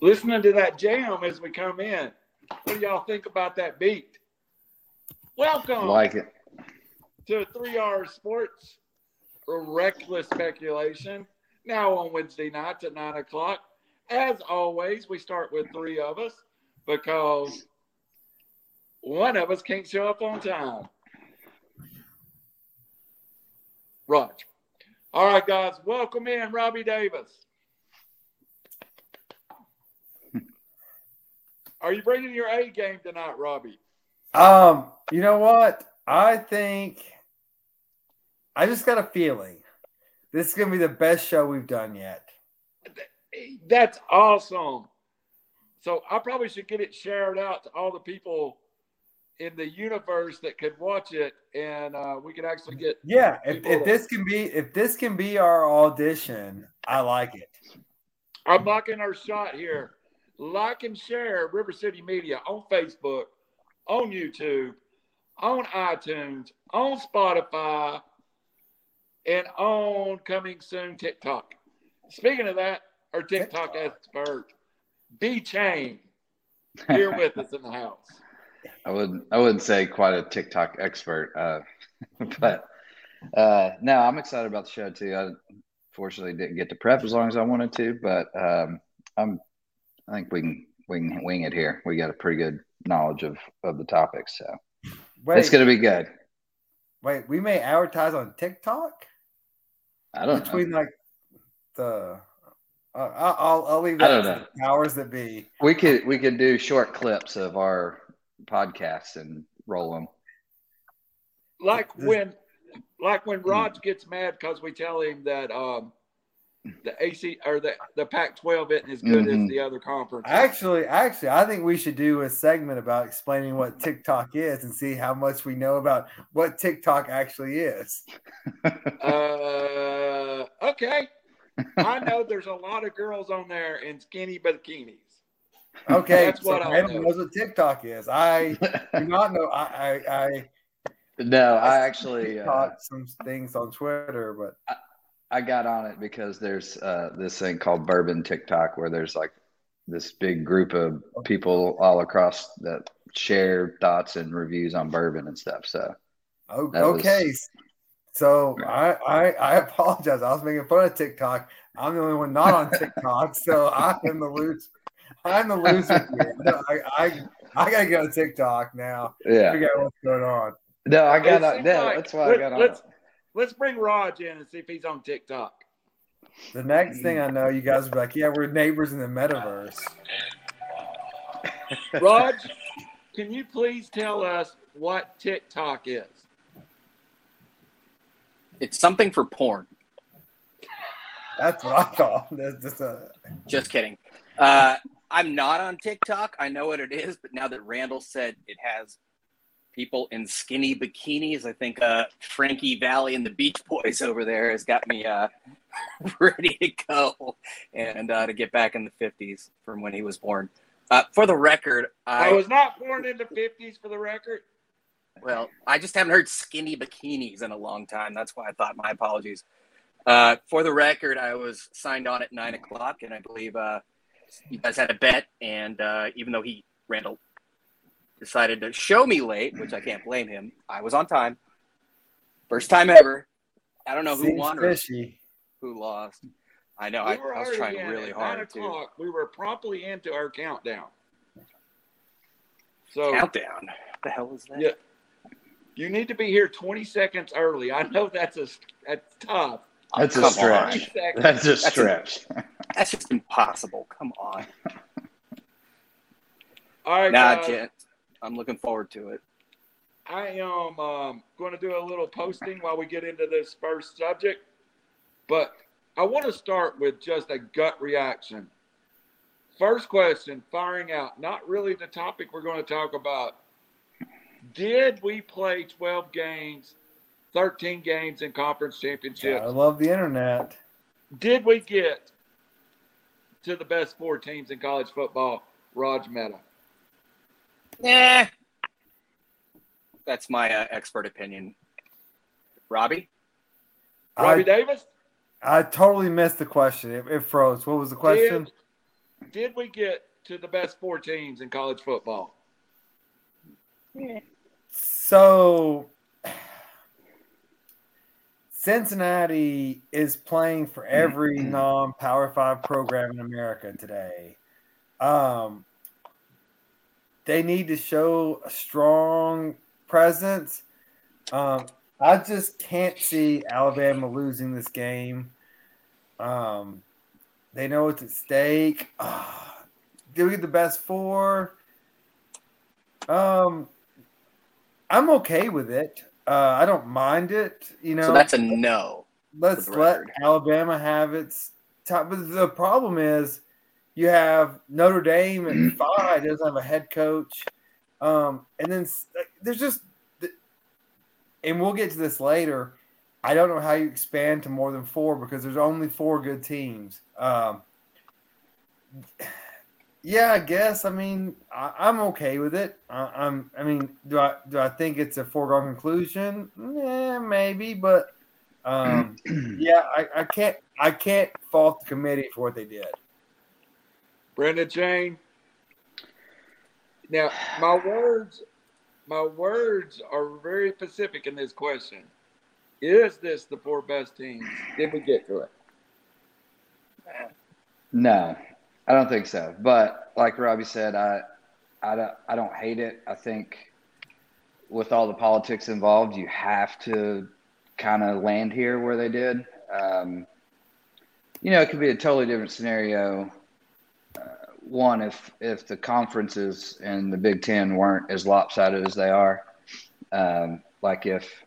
listening to that jam as we come in. What do y'all think about that beat? Welcome Like it. to Three R Sports Reckless Speculation. Now on Wednesday nights at nine o'clock. As always, we start with three of us because one of us can't show up on time. Roger. All right, guys, welcome in Robbie Davis. Are you bringing your A game tonight, Robbie? Um, you know what? I think I just got a feeling this is gonna be the best show we've done yet. That's awesome. So I probably should get it shared out to all the people in the universe that could watch it, and uh, we could actually get. Yeah, if, if this can be if this can be our audition, I like it. I'm liking our shot here. Like and share River City Media on Facebook, on YouTube, on iTunes, on Spotify, and on coming soon TikTok. Speaking of that, our TikTok expert, B Chain, here with us in the house. I wouldn't I wouldn't say quite a TikTok expert, uh, but uh, no, I'm excited about the show too. I fortunately didn't get to prep as long as I wanted to, but um, I'm I think we can we can wing it here. We got a pretty good knowledge of of the topics, so Wait, it's gonna be good. wait, we may advertise on TikTok I don't know. between like the. Uh, I'll, I'll I'll leave I that don't to the powers that be. We could we could do short clips of our podcasts and roll them. like when like when Raj gets mad because we tell him that um the AC or the the Pac-12 isn't as good Mhm. as the other conference. Actually, actually, I think we should do a segment about explaining what TikTok is and see how much we know about what TikTok actually is. Uh, okay. I know there's a lot of girls on there in skinny bikinis. Okay, That's so what I Brandon know. knows what TikTok is. I do not know. I I, I no, I actually uh, taught some things on Twitter, but I got on it because there's uh, this thing called Bourbon TikTok where there's like this big group of people all across that share thoughts and reviews on bourbon and stuff. So o- That was- okay. So I, I I apologize. I was making fun of TikTok. I'm the only one not on TikTok, so I am the loser. I'm the loser here. No, I, I I gotta go to TikTok now. yeah, Figure out what's going on. no, I got It on. seems No, that's why I got on. let's, it. Let's bring Raj in and see if he's on TikTok. The next thing I know, you guys are like, "Yeah, we're neighbors in the metaverse." Raj, can you please tell us what TikTok is? It's something for porn. That's what I thought. That's just a, Just kidding. Uh, I'm not on TikTok. I know what it is, but now that Randall said it has people in skinny bikinis, I think uh, Frankie Valli and the Beach Boys over there has got me uh, ready to go and uh, to get back in the 50s from when he was born. Uh, for the record, I, I was not born in the 50s for the record. Well, I just haven't heard skinny bikinis in a long time. That's why I thought my apologies. Uh, for the record, I was signed on at nine o'clock, and I believe uh, you guys had a bet. And uh, even though he, Randall, decided to show me late, which I can't blame him, I was on time. First time ever. I don't know who seems won or fishy. who lost. I know. We I, I was trying in really at hard Nine to o'clock, we were promptly into our countdown. So countdown. What the hell is that? Yeah. you need to be here 20 seconds early. I know that's a that's tough. That's a stretch. That's a That's a- stretch. That's just impossible. Come on. All right, Nah, guys. Jet. I'm looking forward to it. I am um, going to do a little posting while we get into this first subject, but I want to start with just a gut reaction. First question, firing out, not really the topic we're going to talk about. Did we play 12 games, 13 games in conference championships? I love the internet. Did we get to the best four teams in college football? Raj Meta. Nah. That's my uh, expert opinion. Robbie? Robbie I, Davis? I totally missed the question. It, it froze. What was the question? Did, did we get to the best four teams in college football? So Cincinnati is playing for every non-power five program in America today. Um, they need to show a strong presence. Um, I just can't see Alabama losing this game. Um, they know it's at stake. Uh, do we get the best four? Um, I'm okay with it. Uh, I don't mind it. You know, So that's a no. let's let. Alabama have its top. But the problem is, you have Notre Dame and five doesn't have a head coach, um, and then there's just, and we'll get to this later. I don't know how you expand to more than four because there's only four good teams. Um, yeah, I guess. I mean, I, I'm okay with it. I, I'm. I mean, do I do I think it's a foregone conclusion? Yeah, maybe, but um, yeah, I, I can't. I can't fault the committee for what they did. Brenda Jane. Now, my words, my words are very specific in this question. Is this the four best teams? Did we get to it? No, I don't think so. But like Robbie said, I, I don't, I don't hate it. I think with all the politics involved, you have to kind of land here where they did. Um, you know, it could be a totally different scenario. One, if if the conferences and the Big Ten weren't as lopsided as they are, um, like if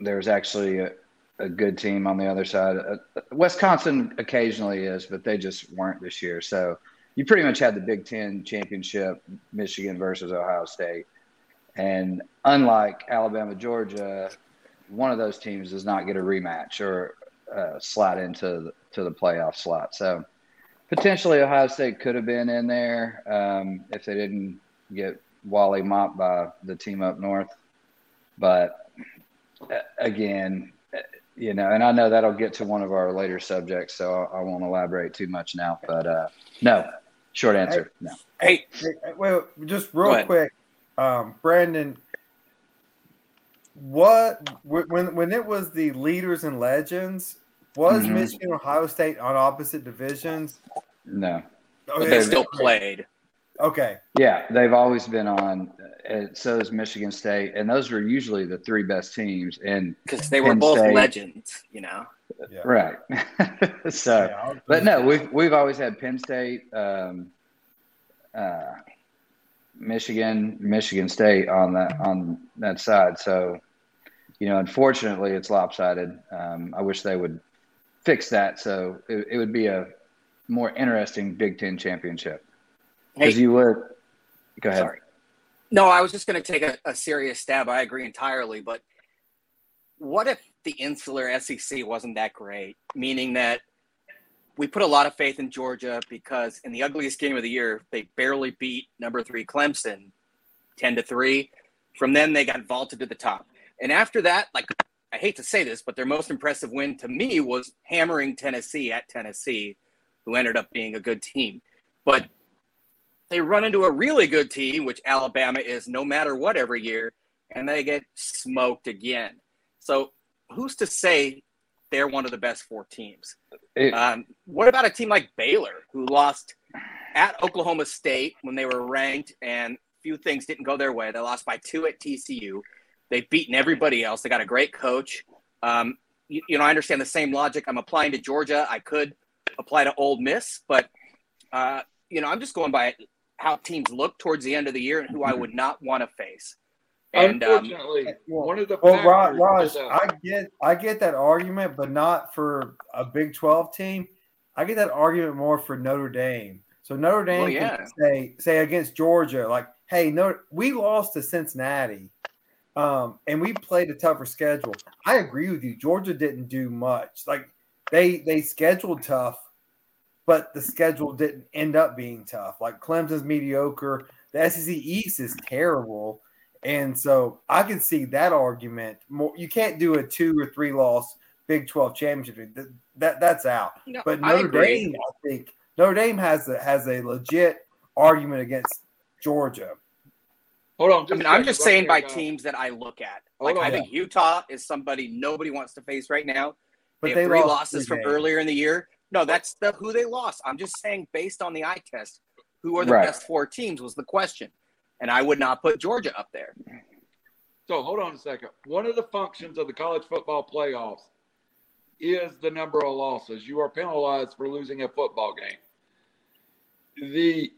there's actually a, a good team on the other side. Uh, Wisconsin occasionally is, but they just weren't this year. So you pretty much had the Big Ten championship, Michigan versus Ohio State. And unlike Alabama, Georgia, one of those teams does not get a rematch or uh, slide into the, to the playoff slot. So potentially Ohio State could have been in there um, if they didn't get Wally mopped by the team up north. But uh, again, uh, you know, and I know that'll get to one of our later subjects, so I, I won't elaborate too much now. But uh, no, short answer, no. Hey, Hey, hey, Wait, just real quick, um, Brandon. What when when it was the leaders and legends? Was Mhm. Michigan Ohio State on opposite divisions? No. But they still played. Okay, Yeah, they've always been on. Uh, so is Michigan State, and those were usually the three best teams. And because they were Penn both State. legends, you know. yeah. right, so. Yeah, But no, we've we've always had Penn State, um, uh, Michigan, Michigan State on that on that side. So, you know, unfortunately, it's lopsided. Um, I wish they would fix that so it, it would be a more interesting Big Ten championship Hey, because you would. Go ahead. sorry. No, I was just going to take a, a serious stab. I agree entirely. But what if the insular SEC wasn't that great? Meaning that we put a lot of faith in Georgia because in the ugliest game of the year, they barely beat number three Clemson 10 to 3. From then, they got vaulted to the top. And after that, like, I hate to say this, but their most impressive win to me was hammering Tennessee at Tennessee, who ended up being a good team. But they run into a really good team, which Alabama is no matter what every year, and they get smoked again. So who's to say they're one of the best four teams? It- Um, what about a team like Baylor, who lost at Oklahoma State when they were ranked, and a few things didn't go their way? They lost by two at TCU. They've beaten everybody else. They got a great coach. Um, you, you know, I understand the same logic I'm applying to Georgia. I could apply to Ole Miss, but uh, you know, I'm just going by how teams look towards the end of the year and who I would not want to face. And um, Unfortunately, one of the Well, Raj, factors Raj is, I get I get that argument, but not for a Big Twelve team. I get that argument more for Notre Dame. So Notre Dame Well, yeah. can say say against Georgia, like, hey, no, we lost to Cincinnati, um, and we played a tougher schedule. I agree with you. Georgia didn't do much. Like they they scheduled tough, but the schedule didn't end up being tough. Like Clemson's mediocre. The SEC East is terrible. And so I can see that argument. More, you can't do a two or three loss Big Twelve championship. That, that that's out. no, But I Notre agree. Dame, I think Notre Dame has a, has a legit argument against Georgia. Hold on. I mean, I'm just saying by teams that I look at. Like I think Utah is somebody nobody wants to face right now. But they, they have three losses from earlier in the year. No, that's the who they lost. I'm just saying based on the eye test, who are the right. best four teams was the question. And I would not put Georgia up there. So hold on a second. One of the functions of the college football playoffs is the number of losses. You are penalized for losing a football game. The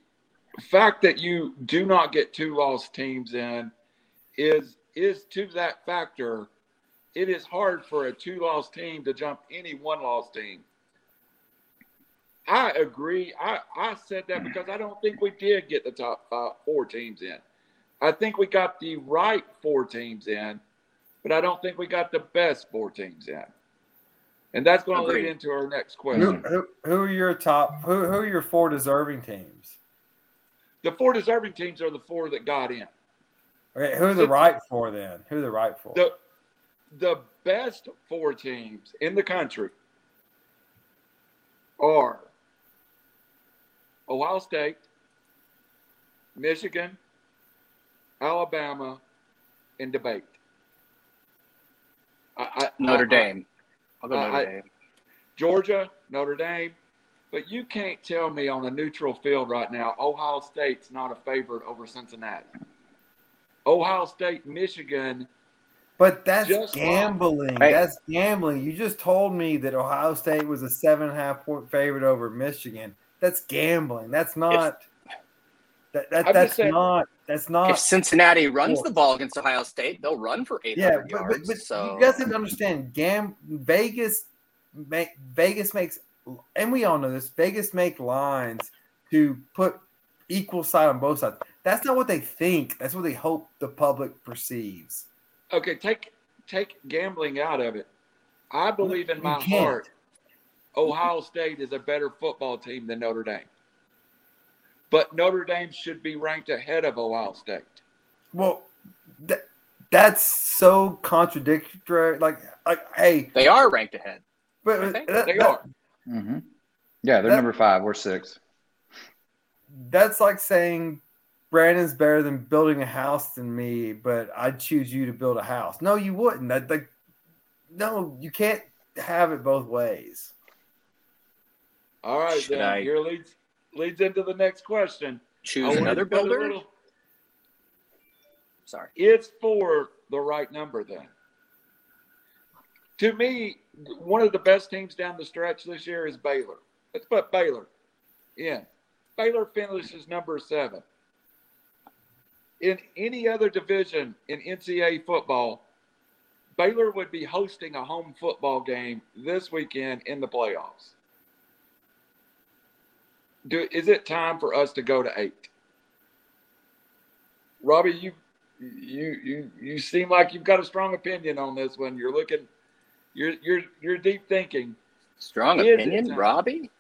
fact that you do not get two lost teams in is is to that factor. It is hard for a two lost team to jump any one lost team. I agree. I, I said that because I don't think we did get the top five, four teams in. I think we got the right four teams in, but I don't think we got the best four teams in. And that's going to lead into our next question. Who, who, who, are your top? Who, who are your four deserving teams? The four deserving teams are the four that got in. Okay, who are the, the right four then? Who are the right four? The, the best four teams in the country are Ohio State, Michigan, Alabama, and debate. I, I, Notre I, Dame. I'll go Notre Dame. Georgia, Notre Dame. But you can't tell me on a neutral field right now, Ohio State's not a favorite over Cincinnati. Ohio State, Michigan. But that's gambling. That's gambling. You just told me that Ohio State was a seven and a half point favorite over Michigan. That's gambling. That's not. That, that that's not. That's not. If Cincinnati runs the ball against Ohio State, they'll run for eight. yeah, but, yards. But, but so. you guys didn't understand. Gam Vegas, make, Vegas makes, and we all know this. Vegas make lines to put equal side on both sides. That's not what they think. That's what they hope the public perceives. Okay, take take gambling out of it. I believe in my heart Ohio State is a better football team than Notre Dame. But Notre Dame should be ranked ahead of Ohio State. Well, that, that's so contradictory. Like, like, hey, they are ranked ahead. But that, they that, are. Mm-hmm. Yeah, they're number five. We're six. That's like saying Brandon's better than building a house than me, but I'd choose you to build a house. No, you wouldn't. That like, no, you can't have it both ways. All right, Should then I here leads leads into the next question. Choose another builder. Little, Sorry, it's for the right number then. To me, one of the best teams down the stretch this year is Baylor. Let's put Baylor in. Baylor finishes number seven. In any other division in NCAA football, Baylor would be hosting a home football game this weekend in the playoffs do is it time for us to go to eight? Robbie, you you you you seem like you've got a strong opinion on this one. You're looking you're you're you're deep thinking. Strong is opinion, Robbie?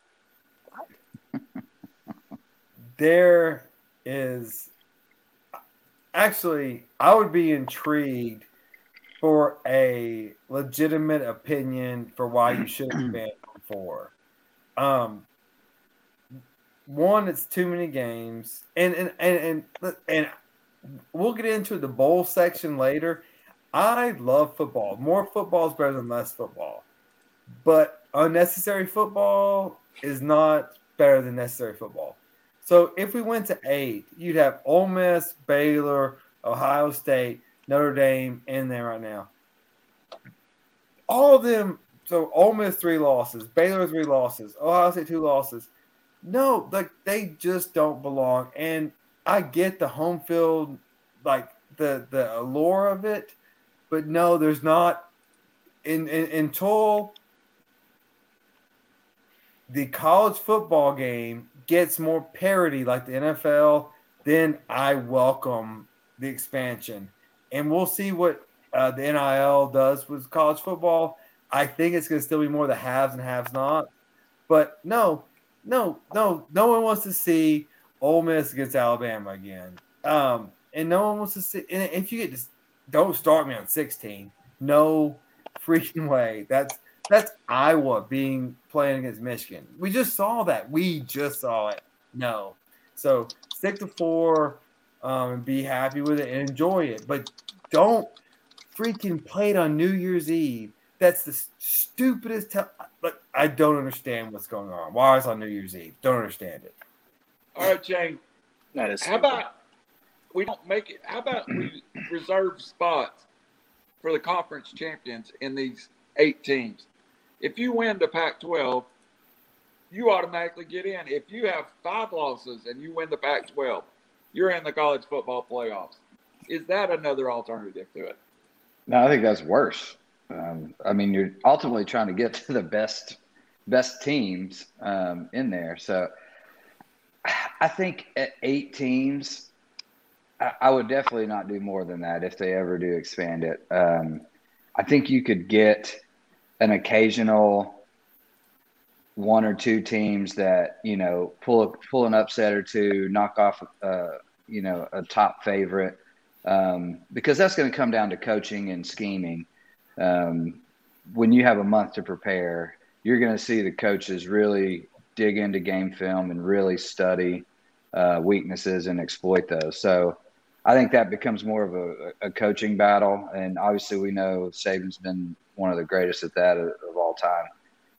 there is actually I would be intrigued for a legitimate opinion for why you should expand four. Um, one, it's too many games, and and and and, and we'll get into the bowl section later. I love football. More football is better than less football, but unnecessary football is not better than necessary football. So if we went to eight, you'd have Ole Miss, Baylor, Ohio State, Notre Dame in there right now. All of them. So Ole Miss three losses, Baylor three losses, Ohio State two losses. No, like they just don't belong. And I get the home field, like the the allure of it, but no, there's not. In, in until the college football game gets more parity like the NFL, then I welcome the expansion. And we'll see what uh, the NIL does with college football. I think it's going to still be more the haves and haves not. But no, no, no, no one wants to see Ole Miss against Alabama again. Um, and no one wants to see. And if you get just don't start me on 16. No freaking way. That's that's Iowa being playing against Michigan. We just saw that. We just saw it. No. So stick to four um, and be happy with it and enjoy it. But don't freaking play it on New Year's Eve. That's the stupidest. Te- but I don't understand what's going on. Why is on New Year's Eve? Don't understand it. All right, Jane. That is. How about we don't make it? How about we reserve spots for the conference champions in these eight teams? If you win the Pac-12, you automatically get in. If you have five losses and you win the Pac-12, you're in the college football playoffs. Is that another alternative to it? No, I think that's worse. Um, I mean, you're ultimately trying to get to the best best teams um, in there. So I think at eight teams, I, would definitely not do more than that if they ever do expand it. Um, I think you could get an occasional one or two teams that you know pull pull an upset or two, knock off uh, you know a top favorite, um, because that's going to come down to coaching and scheming. Um, when you have a month to prepare, you're going to see the coaches really dig into game film and really study uh, weaknesses and exploit those. So I think that becomes more of a, a, coaching battle. And obviously, we know Saban's been one of the greatest at that of, of all time.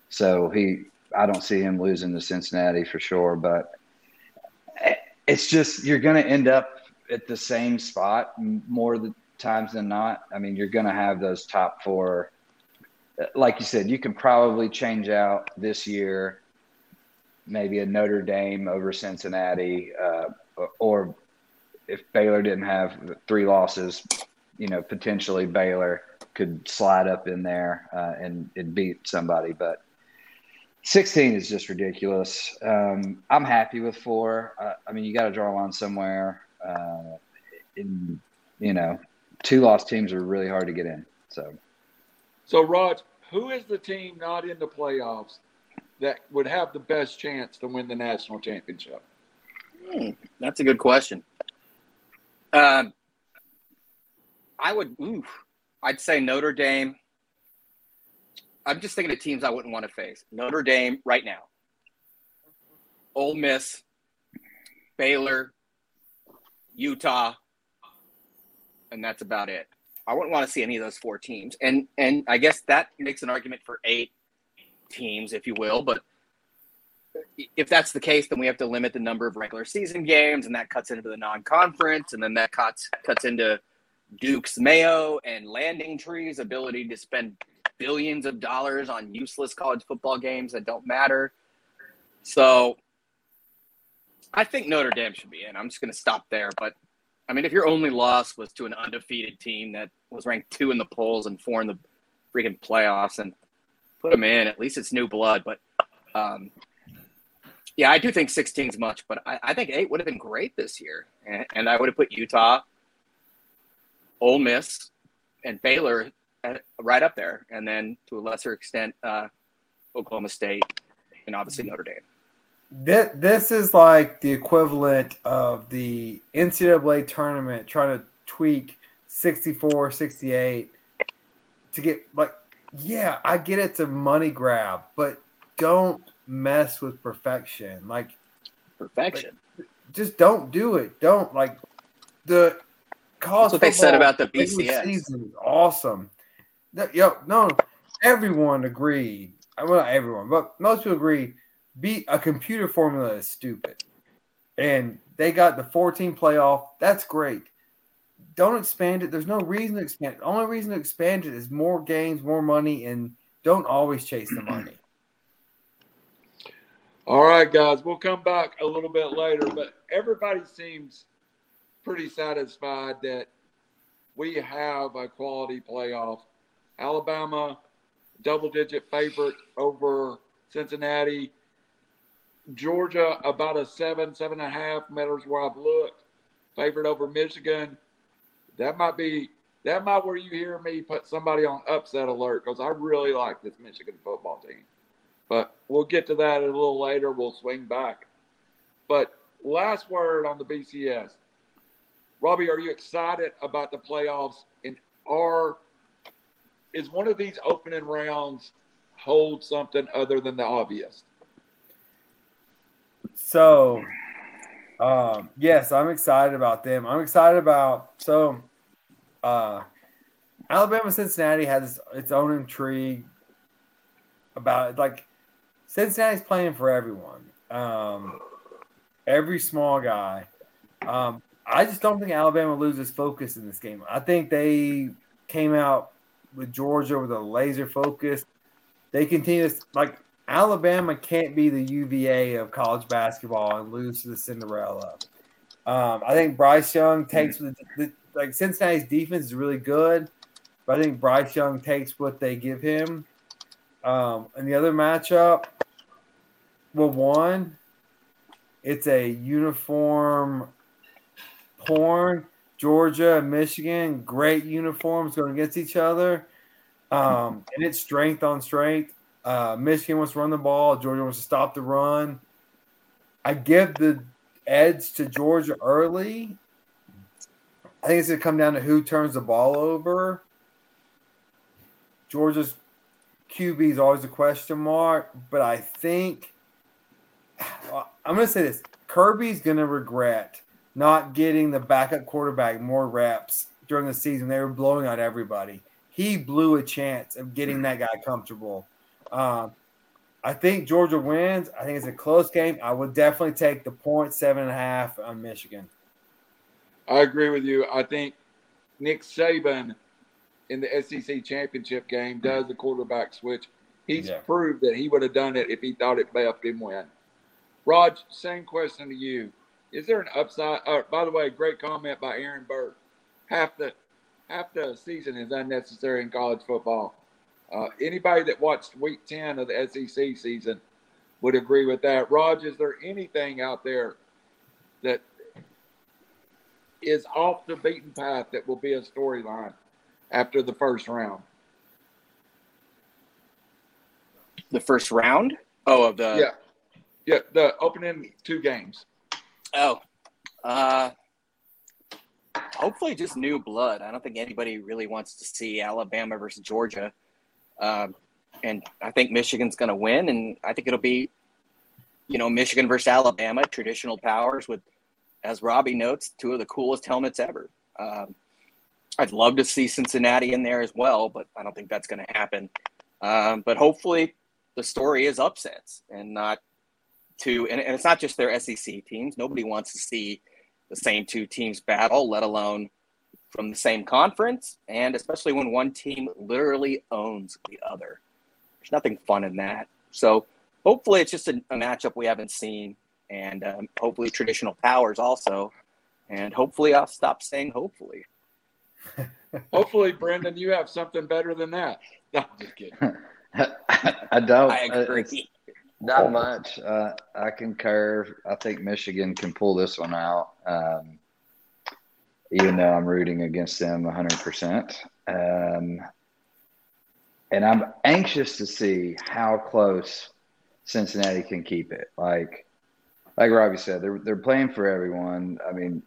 So he, I don't see him losing to Cincinnati for sure. But it's just you're going to end up at the same spot more times than not. I mean, you're going to have those top four. Like you said, you can probably change out this year maybe a Notre Dame over Cincinnati, uh, or if Baylor didn't have three losses, you know, potentially Baylor could slide up in there uh, and, and beat somebody. But 16 is just ridiculous. Um, I'm happy with four. Uh, I mean, you got to draw a line somewhere. Uh, in, you know, two lost teams are really hard to get in. So, so Rod, who is the team not in the playoffs that would have the best chance to win the national championship? Hmm, that's a good question. Um, I would, oof, I'd say Notre Dame. I'm just thinking of teams I wouldn't want to face. Notre Dame right now. Ole Miss, Baylor, Utah, and that's about it. I wouldn't want to see any of those four teams. And and I guess that makes an argument for eight teams, if you will. But if that's the case, then we have to limit the number of regular season games, and that cuts into the non-conference, and then that cuts cuts into Duke's Mayo and LendingTree's ability to spend billions of dollars on useless college football games that don't matter. So I think Notre Dame should be in. I'm just going to stop there. But I mean, if your only loss was to an undefeated team that was ranked two in the polls and four in the freaking playoffs, and put them in. At least it's new blood. But um, yeah, I do think 16 is much, but I, I, think eight would have been great this year. And, and, I would have put Utah, Ole Miss, and Baylor at, right up there. And then to a lesser extent, uh, Oklahoma State and obviously Notre Dame. This, this is like the equivalent of the NCAA tournament trying to tweak 64, 68 to get like yeah, I get it's a money grab, but don't mess with perfection. Like perfection. Like, just don't do it. Don't like the college. That's what they said about the BCS. Season is awesome. That, yo, no, everyone agreed. I well, not everyone, but most people agree. Be a computer formula is stupid, and they got the 14 playoff. That's great don't expand it. There's no reason to expand it. The only reason to expand it is more games, more money, and don't always chase the money. All right, guys, we'll come back a little bit later, but everybody seems pretty satisfied that we have a quality playoff. Alabama, double digit favorite over Cincinnati. Georgia, about a seven, seven and a half matters where I've looked. Favorite over Michigan that might be that might where you hear me put somebody on upset alert because I really like this Michigan football team. But we'll get to that a little later. We'll swing back. But last word on the BCS. Robbie, are you excited about the playoffs? And are is one of these opening rounds hold something other than the obvious. So, um, yes, I'm excited about them. I'm excited about so uh, Alabama Cincinnati has its own intrigue about. Like Cincinnati's playing for everyone, um, every small guy. Um, I just don't think Alabama loses focus in this game. I think they came out with Georgia with a laser focus. They continue to, like Alabama can't be the UVA of college basketball and lose to the Cinderella. Um, I think Bryce Young takes the, the, like Cincinnati's defense is really good, but I think Bryce Young takes what they give him. Um, and the other matchup, well, one, it's a uniform porn. Georgia and Michigan, great uniforms going against each other. Um, and it's strength on strength. Uh, Michigan wants to run the ball. Georgia wants to stop the run. I give the edge to Georgia early. I think it's going to come down to who turns the ball over. Georgia's QB is always a question mark, but I think I'm going to say this Kirby's going to regret not getting the backup quarterback more reps during the season. They were blowing out everybody. He blew a chance of getting that guy comfortable. Um, I think Georgia wins. I think it's a close game. I would definitely take the point seven and a half on Michigan. I agree with you. I think Nick Saban in the SEC championship game does the quarterback switch. He's yeah. proved that he would have done it if he thought it helped him win. Raj, same question to you. Is there an upside? Uh, by the way, great comment by Aaron Burke. Half the half the season is unnecessary in college football. Uh, anybody that watched Week Ten of the SEC season would agree with that. Raj, is there anything out there that is off the beaten path that will be a storyline after the first round? The first round? Oh, of the yeah, yeah, the opening two games. Oh, uh, hopefully just new blood. I don't think anybody really wants to see Alabama versus Georgia, um, and I think Michigan's going to win, and I think it'll be, you know, Michigan versus Alabama, traditional powers with as Robbie notes, two of the coolest helmets ever. Um, I'd love to see Cincinnati in there as well, but I don't think that's going to happen. Um, but hopefully, the story is upsets and not two. And, and it's not just their SEC teams. Nobody wants to see the same two teams battle, let alone from the same conference, and especially when one team literally owns the other. There's nothing fun in that. So hopefully, it's just a, a matchup we haven't seen and um, hopefully traditional powers also. And hopefully, I'll stop saying hopefully. hopefully, Brendan, you have something better than that. No, I'm just kidding. I don't. I agree. Not much. Uh, I concur. I think Michigan can pull this one out, um, even though I'm rooting against them 100%. Um, and I'm anxious to see how close Cincinnati can keep it. Like, like Robbie said, they're they're playing for everyone. I mean,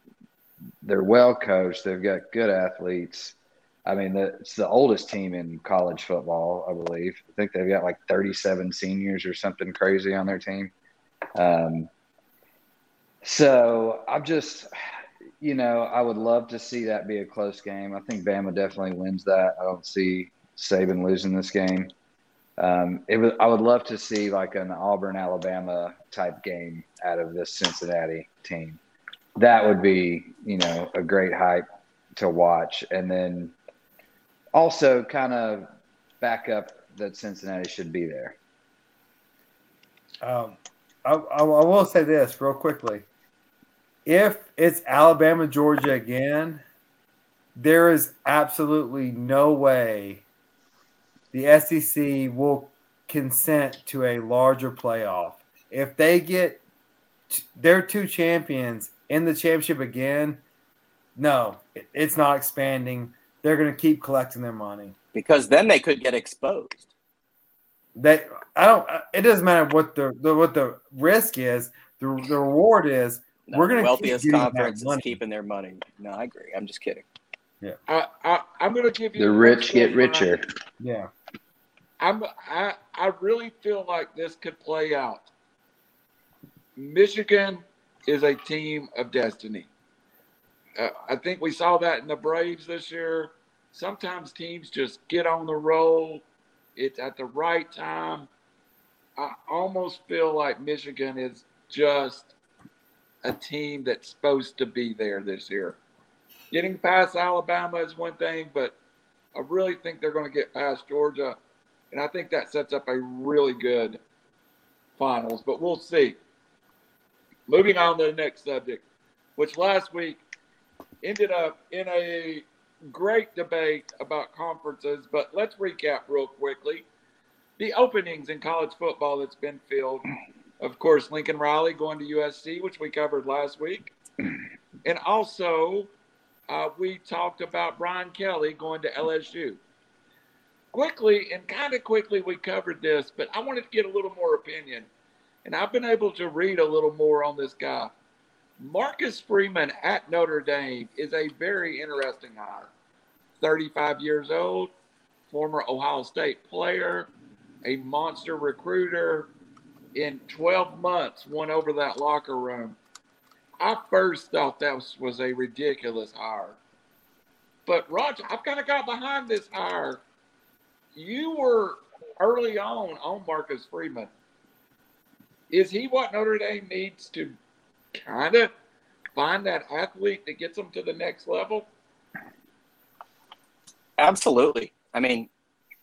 they're well coached. They've got good athletes. I mean, the, it's the oldest team in college football, I believe. I think they've got like 37 seniors or something crazy on their team. Um, so I'm just, you know, I would love to see that be a close game. I think Bama definitely wins that. I don't see Saban losing this game. Um, it was, I would love to see like an Auburn, Alabama type game out of this Cincinnati team. That would be, you know, a great hype to watch. And then also kind of back up that Cincinnati should be there. Um, I, I, will say this real quickly. If it's Alabama, Georgia again, there is absolutely no way the SEC will consent to a larger playoff. If they get their two champions in the championship again, no, it's not expanding. They're going to keep collecting their money because then they could get exposed. They, I don't. It doesn't matter what the, the what the risk is. The, the reward is no, we're going to wealthiest conference is keeping their money. No, I agree. I'm just kidding. Yeah, I, I am going to give you the rich get richer. Yeah. I'm I, I really feel like this could play out. Michigan is a team of destiny. Uh, I think we saw that in the Braves this year. Sometimes teams just get on the roll. It's at the right time. I almost feel like Michigan is just a team that's supposed to be there this year. Getting past Alabama is one thing, but I really think they're going to get past Georgia. And I think that sets up a really good finals, but we'll see. Moving on to the next subject, which last week ended up in a great debate about conferences, but let's recap real quickly. The openings in college football that's been filled. Of course, Lincoln Riley going to USC, which we covered last week. And also, uh, we talked about Brian Kelly going to LSU. Quickly and kind of quickly, we covered this, but I wanted to get a little more opinion. And I've been able to read a little more on this guy. Marcus Freeman at Notre Dame is a very interesting hire. 35 years old, former Ohio State player, a monster recruiter. In 12 months, won over that locker room. I first thought that was, was a ridiculous hire. But Roger, I've kind of got behind this hire. You were early on on Marcus Freeman. Is he what Notre Dame needs to kind of find that athlete that gets them to the next level? Absolutely. I mean,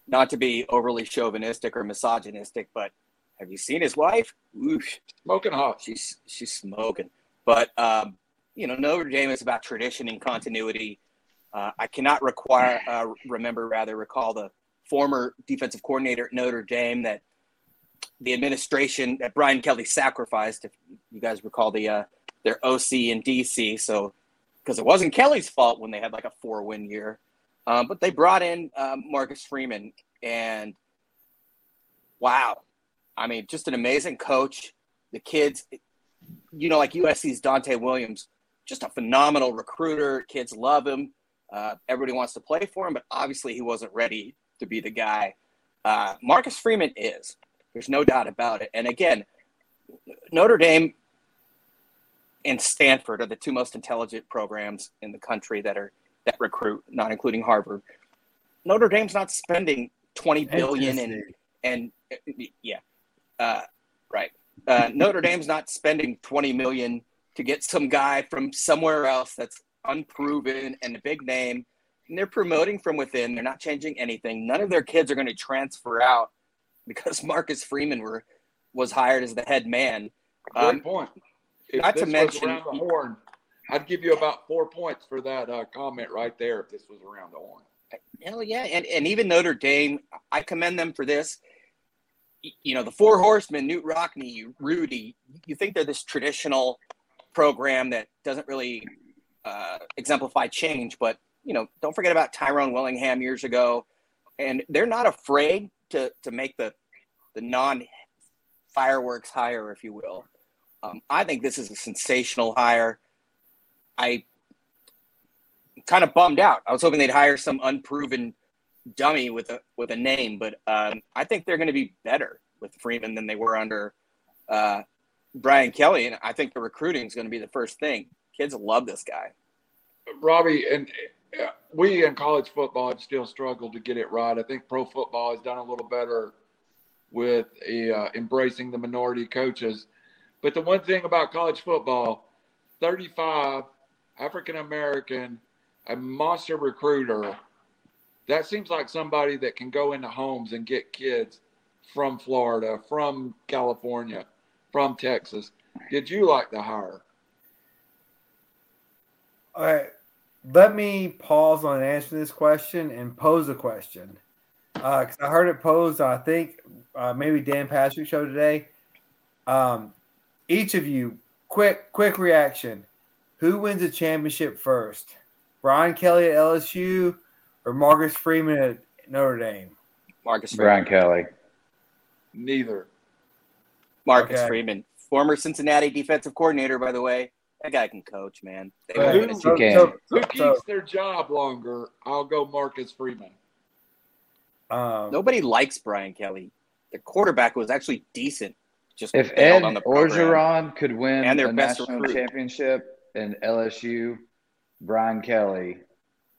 not to be overly chauvinistic or misogynistic, but have you seen his wife? Oof, Smoking hot. she's she's smoking. But um, you know, Notre Dame is about tradition and continuity. Uh, I cannot require uh, remember rather recall the former defensive coordinator at Notre Dame that the administration that Brian Kelly sacrificed. If you guys recall the uh, their OC in DC, so because it wasn't Kelly's fault when they had like a four win year, um, but they brought in um, Marcus Freeman and wow, I mean, just an amazing coach. The kids, you know, like USC's Donte Williams, just a phenomenal recruiter. Kids love him. Uh, everybody wants to play for him, but obviously he wasn't ready to be the guy. Uh, Marcus Freeman is. There's no doubt about it. And again, Notre Dame and Stanford are the two most intelligent programs in the country that are that recruit, not including Harvard. Notre Dame's not spending 20 billion and and yeah, uh, right. Uh, Notre Dame's not spending 20 million to get some guy from somewhere else that's unproven and a big name. And they're promoting from within. They're not changing anything. None of their kids are going to transfer out because Marcus Freeman were, was hired as the head man. Great Um, point. If not to mention- around the horn, I'd give you about four points for that uh, comment right there. If this was around the horn, Hell yeah, and and even Notre Dame, I commend them for this. You know, the four horsemen, Knute Rockne, Rudy. You think they're this traditional program that doesn't really uh, exemplify change, but you know, don't forget about Tyrone Willingham years ago, and they're not afraid to to make the the non fireworks hire, if you will. Um, I think this is a sensational hire. I kind of bummed out. I was hoping they'd hire some unproven dummy with a with a name, but um, I think they're going to be better with Freeman than they were under uh, Brian Kelly, and I think the recruiting is going to be the first thing. Kids love this guy. Robbie and we in college football have still struggled to get it right. I think pro football has done a little better with uh, embracing the minority coaches. But the one thing about college football, 35 African American, a monster recruiter, that seems like somebody that can go into homes and get kids from Florida, from California, from Texas. Did you like the hire? All right. Let me pause on answering this question and pose a question. Because I heard it posed, I think uh, maybe Dan Patrick show today. Um, each of you, quick, quick reaction. Who wins the championship first? Brian Kelly at LSU or Marcus Freeman at Notre Dame? Marcus Freeman. Brian Kelly. Neither. Marcus Okay. Freeman, former Cincinnati defensive coordinator, by the way. That guy can coach, man. They Right. win a Who- can. so, Who so, keeps their job longer? I'll go Marcus Freeman. um, Nobody likes Brian Kelly. the quarterback was actually decent. Just If Ed on the. Orgeron could win And their a best national recruit. championship in LSU, Brian Kelly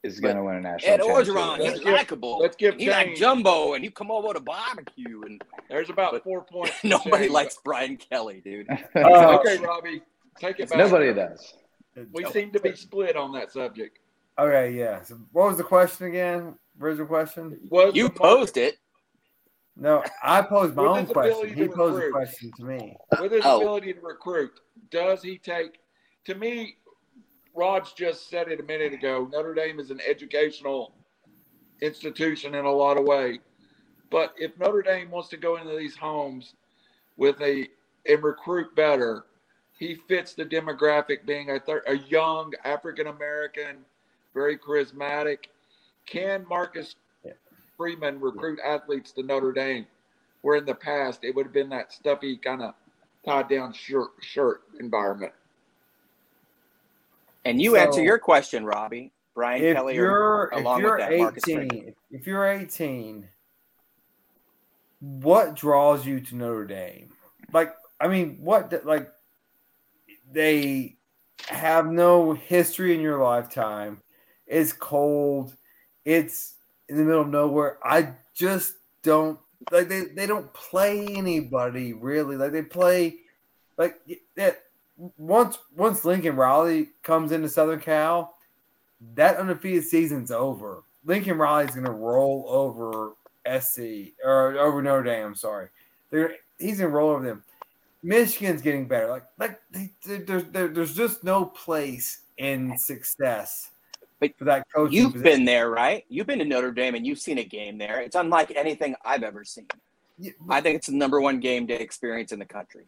is going to win a national Ed championship. Orgeron, Let's he's give- likable. let's give He's like Jumbo, and you come over to barbecue, and There's about But four points. nobody James. likes Brian Kelly, dude. Uh, Okay, Robbie, take it back. Nobody does. We seem to be split on that subject. Okay, yeah. So what was the question again? Original question? Was You posed it. No, I posed my own question. He to posed a question to me. with his Oh. ability to recruit, does he take? To me, Rod's just said it a minute ago. Notre Dame is an educational institution in a lot of way, but if Notre Dame wants to go into these homes with a and recruit better, he fits the demographic being a, thir- a young African American, very charismatic. Can Marcus Yeah. Freeman recruit athletes to Notre Dame? Where in the past it would have been that stuffy kind of tied down shirt shirt environment. And you So- answer your question, Robbie. Brian If Kelly or you're if along you're with that, Marcus 18, Freeman. if you're 18, what draws you to Notre Dame? Like, I mean, what like they have no history in your lifetime. It's cold. It's in the middle of nowhere. I just don't like they, they don't play anybody really. Like they play like that once once Lincoln Riley comes into Southern Cal, that undefeated season's over. Lincoln Riley's gonna roll over SC or over Notre Dame. I'm sorry, They're, he's gonna roll over them. Michigan's getting better. Like like they, they, there's there, there's just no place in success But for that coaching. You've position. been there, right? You've been to Notre Dame and you've seen a game there. It's unlike anything I've ever seen. Yeah, I think it's the number one game day experience in the country.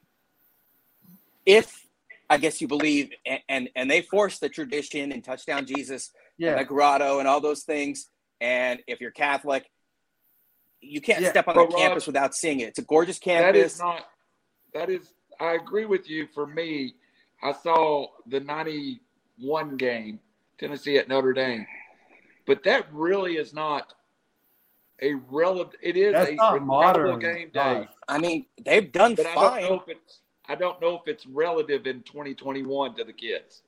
If I guess you believe, and and, and they force the tradition and touchdown Jesus, yeah. and the grotto, and all those things. And if you're Catholic, you can't Yeah, step on the Rob, campus without seeing it. It's a gorgeous That is campus. not. That is. I agree with you. For me, I saw the '91 game, Tennessee at Notre Dame, but that really is not a relevant. It is That's a not modern. game uh, day, I mean, they've done but I don't know if it's. I don't know if it's relative in 2021 to the kids.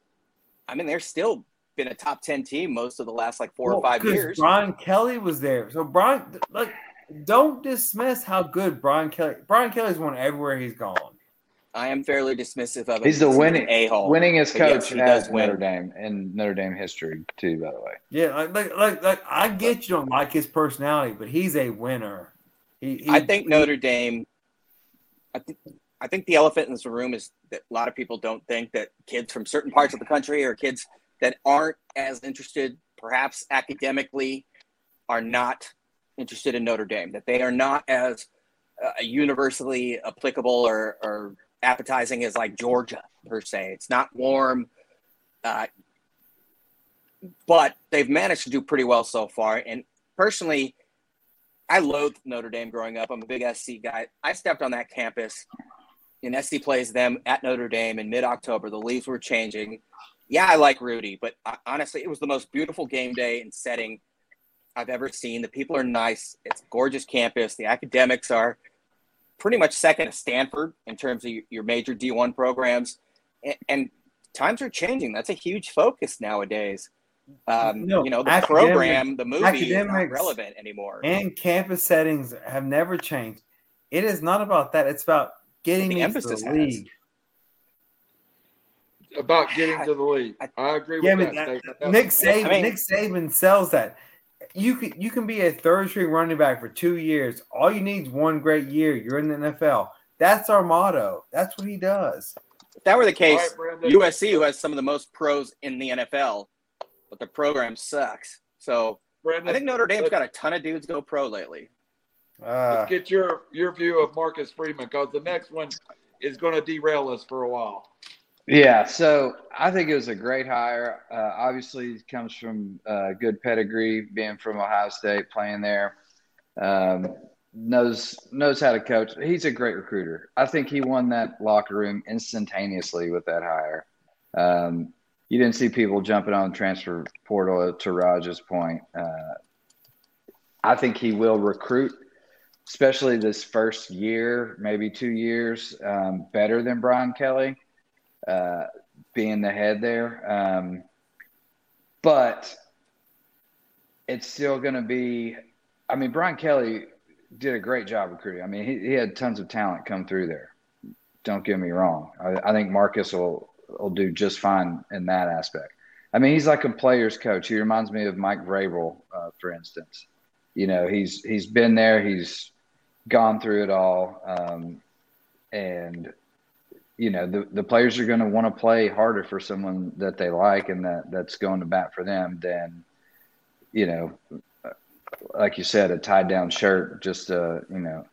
I mean, they're still been a top ten team most of the last like four or five years. Brian Kelly was there. So Brian, like, don't dismiss how good Brian Kelly. Brian Kelly's won everywhere he's gone. I am fairly dismissive of it. He's the winning a hole. winningest But yes, coach he does win. Notre Dame in Notre Dame history too. By the way, Yeah, like, like, like, like I get you don't like his personality, but he's a winner. He, he I think Notre Dame. I think I think the elephant in this room is that a lot of people don't think that kids from certain parts of the country or kids that aren't as interested, perhaps academically, are not interested in Notre Dame. That they are not as uh, universally applicable or, or appetizing as like Georgia per se. It's not warm, uh, but they've managed to do pretty well so far. And personally, I loathed Notre Dame growing up. I'm a big SC guy. I stepped on that campus, and SC plays them at Notre Dame in mid October. The leaves were changing. Yeah, I like Rudy, but uh, honestly, it was the most beautiful game day and setting I've ever seen. The people are nice. It's a gorgeous campus. The academics are pretty much second to Stanford in terms of your- your major D1 programs. And, and times are changing. That's a huge focus nowadays. Um, No, you know, the academics- program, the movie is not relevant anymore. and campus settings have never changed. It is not about that. It's about getting The into emphasis the has. league. About getting to the league, I agree with Yeah, that. but that- Nick Saban, I mean- Nick Saban sells that. You can you can be a third string running back for two years. All you need is one great year. You're in the NFL. That's our motto. That's what he does. If that were the case, right, USC, who has some of the most pros in the NFL, but the program sucks. So Brandon, I think Notre Dame's let's- got a ton of dudes go pro lately. Uh, Let's get your your view of Marcus Freeman because the next one is going to derail us for a while. Yeah. So I think it was a great hire. Uh, obviously, comes from uh, good pedigree, being from Ohio State, playing there. Um, knows knows how to coach. He's a great recruiter. I think he won that locker room instantaneously with that hire. Um, you didn't see people jumping on the transfer portal to Raj's point. Uh, I think he will recruit especially this first year, maybe two years, um, better than Brian Kelly, uh, being the head there. Um, but it's still going to be. I mean, Brian Kelly did a great job recruiting. I mean, he, he had tons of talent come through there. Don't get me wrong. I, I think Marcus will will do just fine in that aspect. I mean, he's like a player's coach. He reminds me of Mike Vrabel, uh, for instance. You know, he's he's been there. He's gone through it all, um, and you know the the players are going to want to play harder for someone that they like and that that's going to bat for them than you know, like you said, a tied down shirt, just a you know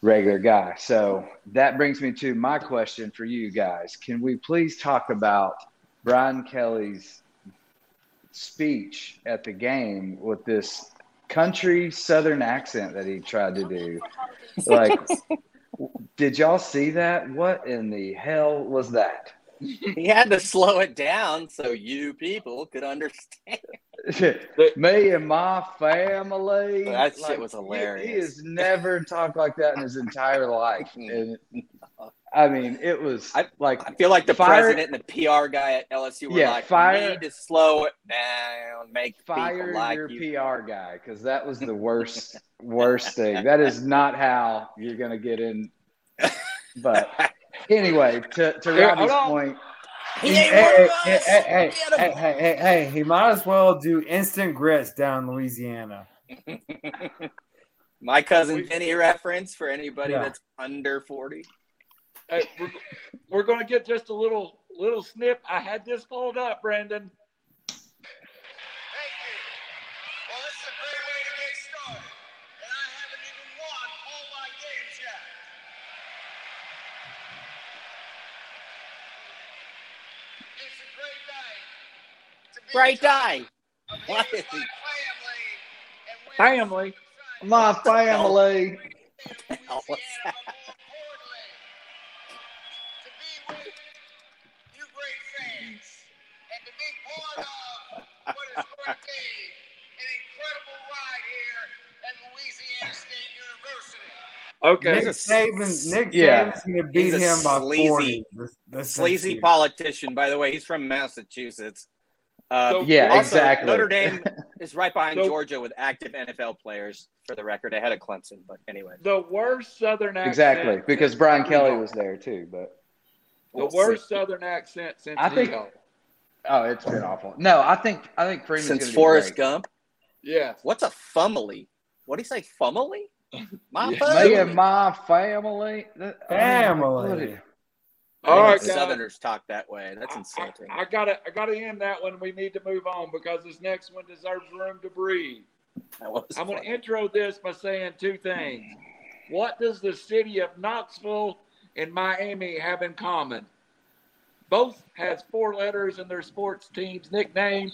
regular guy. So that brings me to my question for you guys. Can we please talk about Brian Kelly's speech at the game with this country southern accent that he tried to do? Like, did y'all see that? What in the hell was that? he had to slow it down so you people could understand. Me and my family. That shit was hilarious. He, he, has never talked like that in his entire life. And I mean, it was I, like I feel like the fire, president and the PR guy at LSU were yeah, like, fire, need to slow it down, make fire like your you. PR guy because that was the worst worst thing. That is not how you're gonna get in. But anyway, to to Robbie's point. He hey, hey, hey, hey, hey, hey, hey, hey, he might as well do instant grits down in Louisiana. My cousin Vinny reference for anybody yeah. that's under 40. Hey, we're, we're going to get just a little little snip. I had this pulled up, Brandon. Great day. What is he? Family. My family. Okay. Nick Saban, Nick yeah. Saban's gonna beat him by sleazy, 40. This, sleazy politician, by the way. He's from Massachusetts. Uh, so, yeah, also, exactly. Notre Dame is right behind so, Georgia with active NFL players for the record, ahead of Clemson. But anyway, the worst Southern accent. Exactly, because Brian Kelly was there too. But the we'll worst see. Southern accent since I think. Oh, it's been awful. No, I think I think Freeman's since Forrest Gump. Yeah. What's a fumbly? What do you say, fumbly? My yeah. Me and my family. Family. All right, Southerners talk that way. That's insulting. I, I, gotta, I gotta end that one. We need to move on because this next one deserves room to breathe. I'm going to intro this by saying two things. What does the city of Knoxville and Miami have in common? Both has four letters in their sports team's nickname,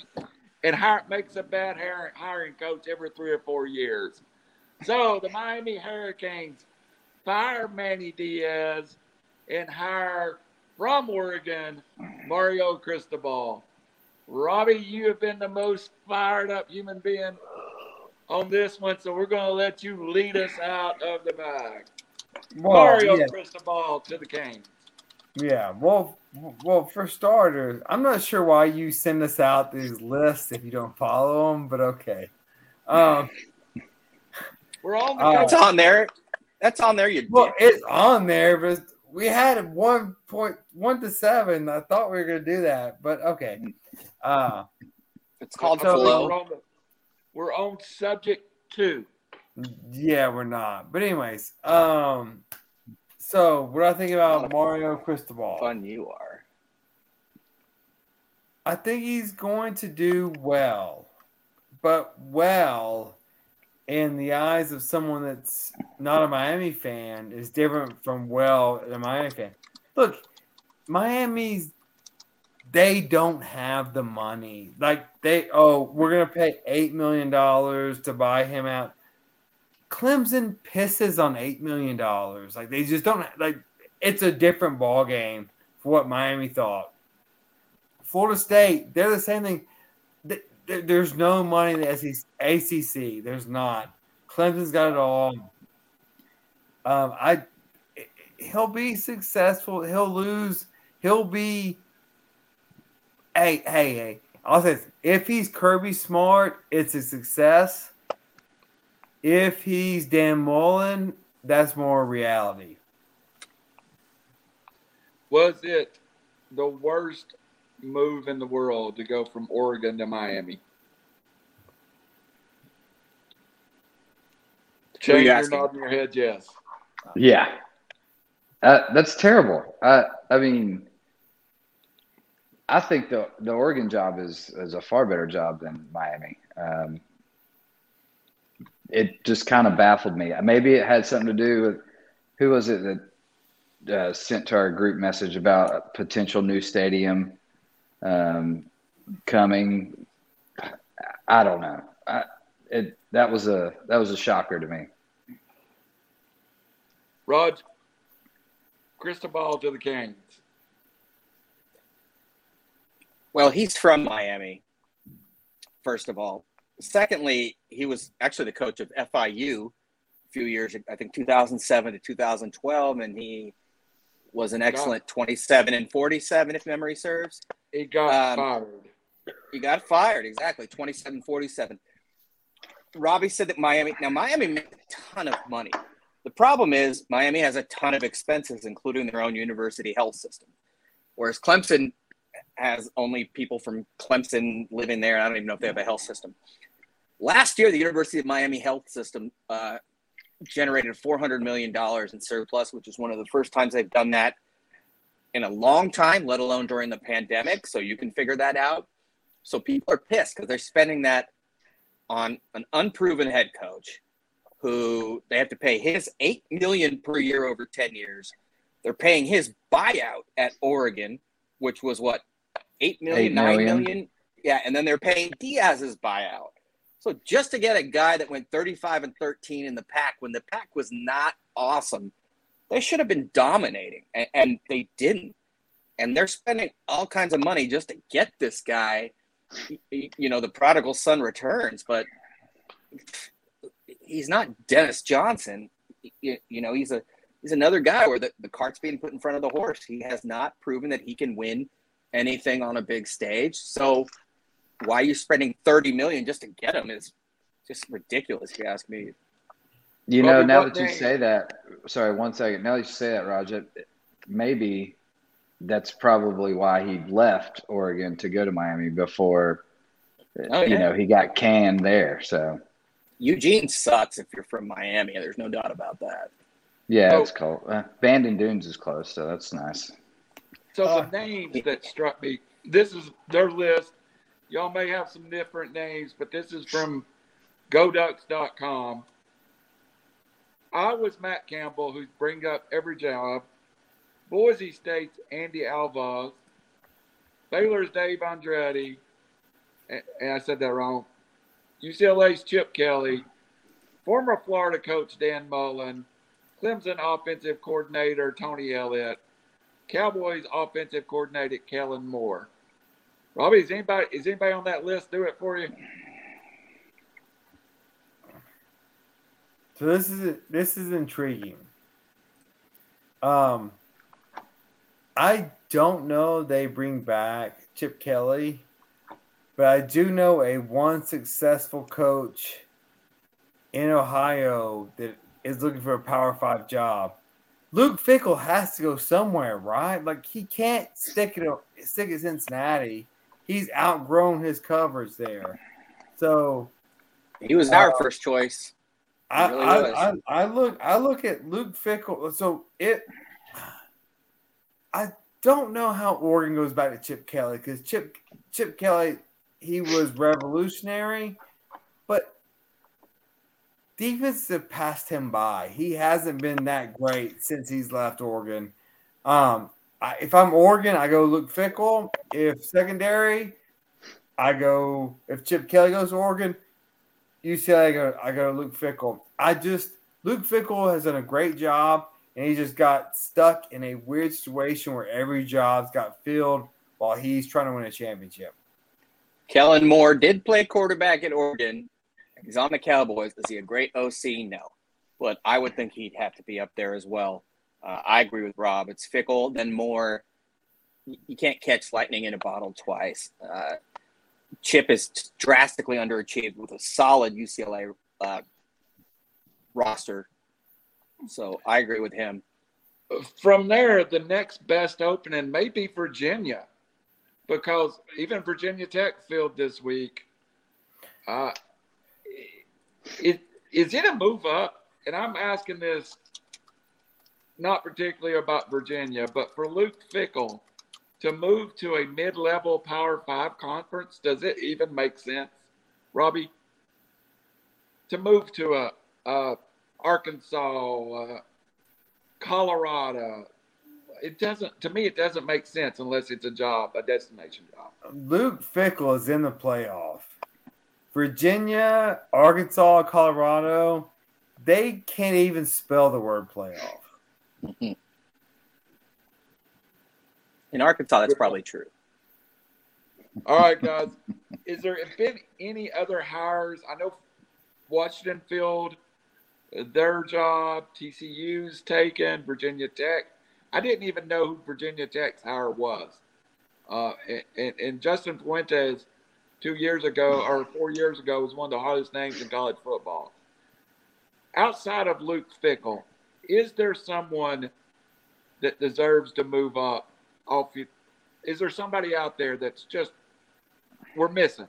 and hire, makes a bad hiring coach every three or four years. So the Miami Hurricanes fire Manny Diaz and hire from Oregon Mario Cristobal. Robbie, you have been the most fired up human being on this one, so we're going to let you lead us out of the bag. Well, Mario yeah. Cristobal to the Canes. Yeah, well, well, for starters, I'm not sure why you send us out these lists if you don't follow them, but okay. Um, We're all uh, that's on there. That's on there. You well, it's on there, but we had one point one to seven. I thought we were gonna do that, but okay. Uh it's called so, flow. We're on, the, we're on subject two. Yeah, we're not. But anyways, um so what do I think about Mario Cristobal? Fun you are. I think he's going to do well. But well in the eyes of someone that's not a Miami fan is different from well a Miami fan. Look, Miami's they don't have the money. Like they oh, we're gonna pay eight million dollars to buy him out. Clemson pisses on eight million dollars. Like they just don't like it's a different ball game for what Miami thought. Florida State, they're the same thing there's no money in the ACC. There's not. Clemson's got it all. Um, I he'll be successful. He'll lose. He'll be. Hey, hey, hey! I'll say this. if he's Kirby Smart, it's a success. If he's Dan Mullen, that's more reality. Was it the worst move in the world to go from Oregon to Miami? Change your nod in your head, yes. Yeah, uh, that's terrible. I I mean, I think the the Oregon job is is a far better job than Miami. Um, it just kind of baffled me. Maybe it had something to do with who was it that uh, sent to our group message about a potential new stadium um, coming. I don't know. I, it that was a that was a shocker to me. Rod, Cristobal to the Kings. Well, he's from Miami, first of all. Secondly, he was actually the coach of FIU a few years, I think 2007 to 2012, and he was an excellent 27 and 47, if memory serves. He got um, fired. He got fired, exactly. 27 47. Robbie said that Miami, now Miami made a ton of money. The problem is Miami has a ton of expenses, including their own university health system, whereas Clemson has only people from Clemson living there. I don't even know if they have a health system. Last year, the University of Miami health system uh, generated $400 million in surplus, which is one of the first times they've done that in a long time, let alone during the pandemic. So you can figure that out. So people are pissed because they're spending that on an unproven head coach who they have to pay his eight million per year over 10 years. They're paying his buyout at Oregon, which was what eight million, eight million. nine million. Yeah, and then they're paying Diaz's buyout. So just to get a guy that went 35 and 13 in the pack when the pack was not awesome, they should have been dominating, and, and they didn't. And they're spending all kinds of money just to get this guy. You know, the prodigal son returns, but he's not Dennis Johnson. You, know, he's a he's another guy where the, the cart's being put in front of the horse. He has not proven that he can win anything on a big stage. So why are you spending 30 million just to get him is just ridiculous, if you ask me. You know, now that you say that, sorry, one second. Now that you say that, Roger, maybe that's probably why he left Oregon to go to Miami before, oh, yeah. you know, he got canned there. So Eugene sucks if you're from Miami. There's no doubt about that. Yeah, so, it's cool. Uh, Bandon Dunes is close, so that's nice. So uh, the names that struck me, this is their list. Y'all may have some different names, but this is from GoDucks.com. I was Matt Campbell, who brings up every job. Boise State's Andy Avalos. Baylor's Dave Andretti. And I said that wrong. UCLA's Chip Kelly, former Florida coach Dan Mullen, Clemson offensive coordinator Tony Elliott, Cowboys offensive coordinator Kellen Moore. Robbie, is anybody is anybody on that list do it for you? So this is this is intriguing. Um, I don't know they bring back Chip Kelly but I do know a one successful coach in Ohio that is looking for a Power Five job. Luke Fickell has to go somewhere, right? Like he can't stick it stick at Cincinnati. He's outgrown his coverage there. So he was uh, our first choice. I, really I, I, I look I look at Luke Fickell. So it I don't know how Oregon goes back to Chip Kelly because Chip Chip Kelly he was revolutionary, but defenses have passed him by. He hasn't been that great since he's left Oregon. Um, I, if I'm Oregon, I go Luke Fickell. If secondary, I go if Chip Kelly goes to Oregon, UCLA, I go I go to Luke Fickell. I just Luke Fickell has done a great job, and he just got stuck in a weird situation where every job's got filled while he's trying to win a championship. Kellen Moore did play quarterback at Oregon. He's on the Cowboys. Is he a great OC? No. but I would think he'd have to be up there as well. Uh, I agree with Rob. It's Fickell, then Moore. You can't catch lightning in a bottle twice. Uh, Chip is drastically underachieved with a solid UCLA uh, roster. So I agree with him. From there, the next best opening may be Virginia, because even Virginia Tech filled this week. Uh, is it a move up? And I'm asking this not particularly about Virginia, but for Luke Fickell to move to a mid-level Power Five conference, does it even make sense, Robbie? To move to a, a Arkansas, Colorado, it doesn't. To me, it doesn't make sense unless it's a job, a destination job. Luke Fickell is in the playoff. Virginia, Arkansas, Colorado, they can't even spell the word playoff. In Arkansas, that's probably true. All right, guys. Is there been any other hires? I know Washington filled their job. TCU's taken. Virginia Tech. I didn't even know who Virginia Tech's hire was. Uh, and, and, Justin Fuentes, two years ago or four years ago, was one of the hardest names in college football. Outside of Luke Fickell, is there someone that deserves to move up off you? Is there somebody out there that's just we're missing?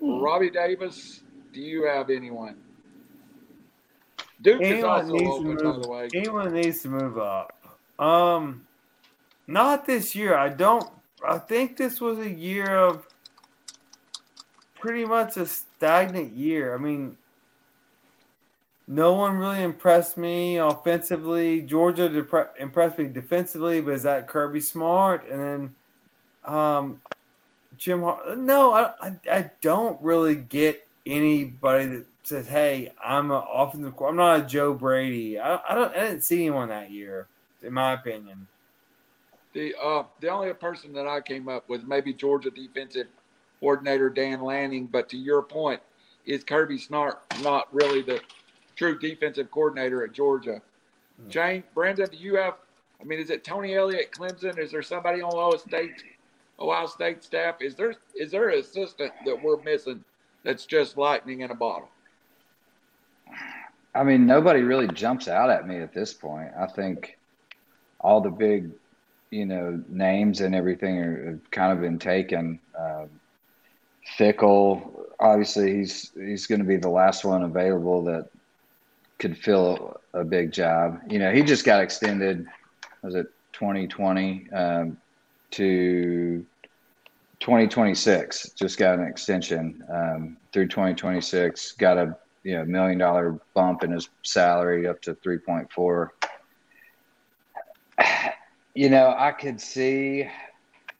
Hmm. Robbie Davis, do you have anyone? Duke anyone is also open, move, by the way. Anyone needs to move up. Um, not this year. I don't. I think this was a year of pretty much a stagnant year. I mean, no one really impressed me offensively. Georgia depre- impressed me defensively, but is that Kirby Smart? And then um, Jim. Har- no, I, I, I don't really get anybody that says, "Hey, I'm an offensive. I'm not a Joe Brady." I, I don't. I didn't see anyone that year, in my opinion. The uh, the only person that I came up with maybe Georgia defensive coordinator Dan Lanning, but to your point, is Kirby Smart not really the true defensive coordinator at Georgia. Mm. Shane, Brandon, do you have? I mean, is it Tony Elliott, Clemson? Is there somebody on Ohio State, Ohio State staff? Is there is there an assistant that we're missing that's just lightning in a bottle? I mean, nobody really jumps out at me at this point. I think all the big, you know, names and everything are have kind of been taken. Um, Fickell, obviously, he's he's going to be the last one available that could fill a big job. You know, he just got extended. Was it 2020 um, to 2026? Just got an extension um, through 2026. Got a you know million dollar bump in his salary up to 3.4. You know, I could see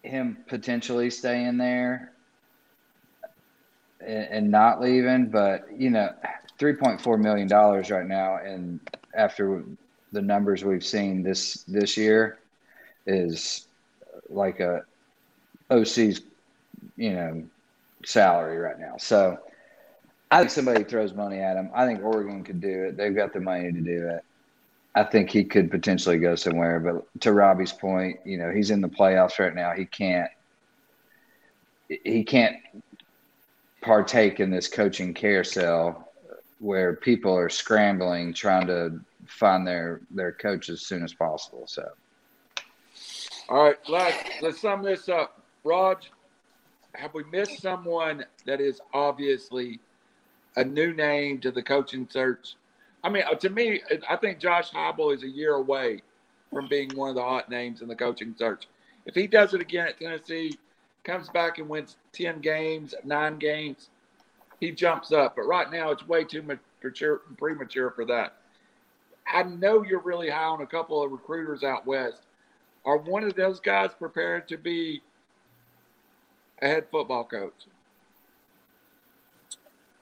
him potentially staying there and, and not leaving, but you know three point four million dollars right now, and after the numbers we've seen this this year, is like a OC's you know salary right now. So I think somebody throws money at him. I think Oregon could do it. They've got the money to do it. I think he could potentially go somewhere. But to Robbie's point, you know, he's in the playoffs right now. He can't he can't partake in this coaching carousel where people are scrambling trying to find their their coach as soon as possible. So, all right, let's sum this up. Raj, have we missed someone that is obviously a new name to the coaching search? I mean, uh, to me, I think Josh Heupel is a year away from being one of the hot names in the coaching search. If he does it again at Tennessee, comes back and wins ten games, nine games, he jumps up. But right now, it's way too mature, premature for that. I know you're really high on a couple of recruiters out west. Are one of those guys prepared to be a head football coach?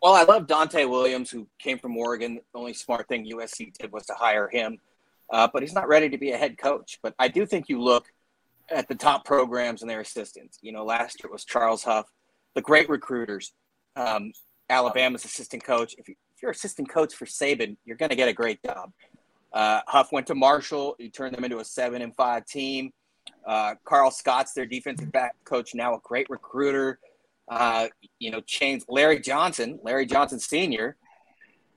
Well, I love Donte Williams, who came from Oregon. The only smart thing USC did was to hire him, uh, but he's not ready to be a head coach. But I do think you look at the top programs and their assistants. You know, last year it was Charles Huff, the great recruiters. Um, Alabama's assistant coach. If you you're assistant coach for Saban, you're going to get a great job. Uh, Huff went to Marshall. He turned them into a seven and five team. Uh, Karl Scott's their defensive back coach now, a great recruiter. Uh, you know, changed Larry Johnson, Larry Johnson Sr.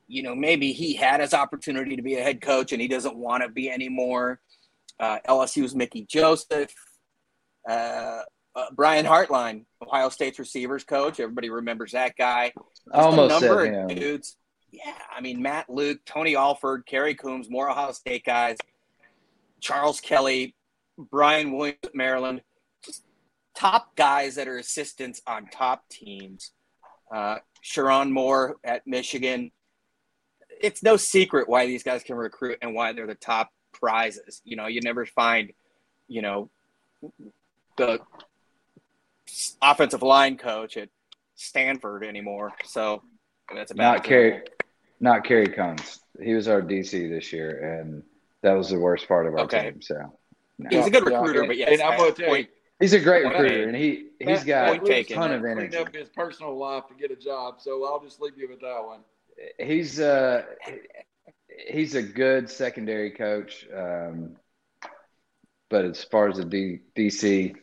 You know, maybe he had his opportunity to be a head coach and he doesn't want to be anymore. Uh, LSU's Mickey Joseph. Uh, Brian Hartline, Ohio State's receivers coach. Everybody remembers that guy. I almost a number said of him. dudes. Yeah, I mean Matt Luke, Tony Alford, Kerry Coombs, more Ohio State guys, Charles Kelly, Brian Williams at Maryland, just top guys that are assistants on top teams. Uh, Sherrone Moore at Michigan. It's no secret why these guys can recruit and why they're the top prizes. You know, you never find, you know, the offensive line coach at Stanford anymore. So that's a bad Not. Kerry, not Kerry Coombs. He was our DC this year, and that was the worst part of our Okay. team. So no. He's a good recruiter, and- but yes, and I'm gonna point- tell you, he's a great recruiter, and he he's Matt- got Matt Point taken. ton of energy. Up his personal life to get a job, so I'll just leave you with that one. He's uh he's a good secondary coach, um, but as far as the D, DC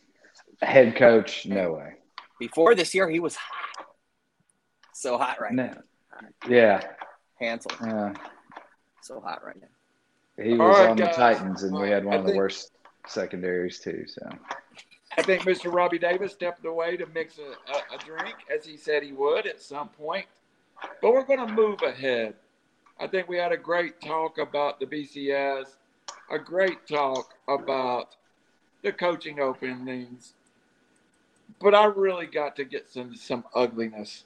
head coach, no way. before this year, he was hot. So hot right now. No. Yeah, Hansel, Yeah. so hot right now. he was All right, on the. Titans, and All we had one I of the worst secondaries too. So I think Mr. Robbie Davis stepped away to mix a, a, a drink, as he said he would at some point. But we're going to move ahead. I think we had a great talk about the BCS, a great talk about the coaching openings. But I really got to get some some ugliness.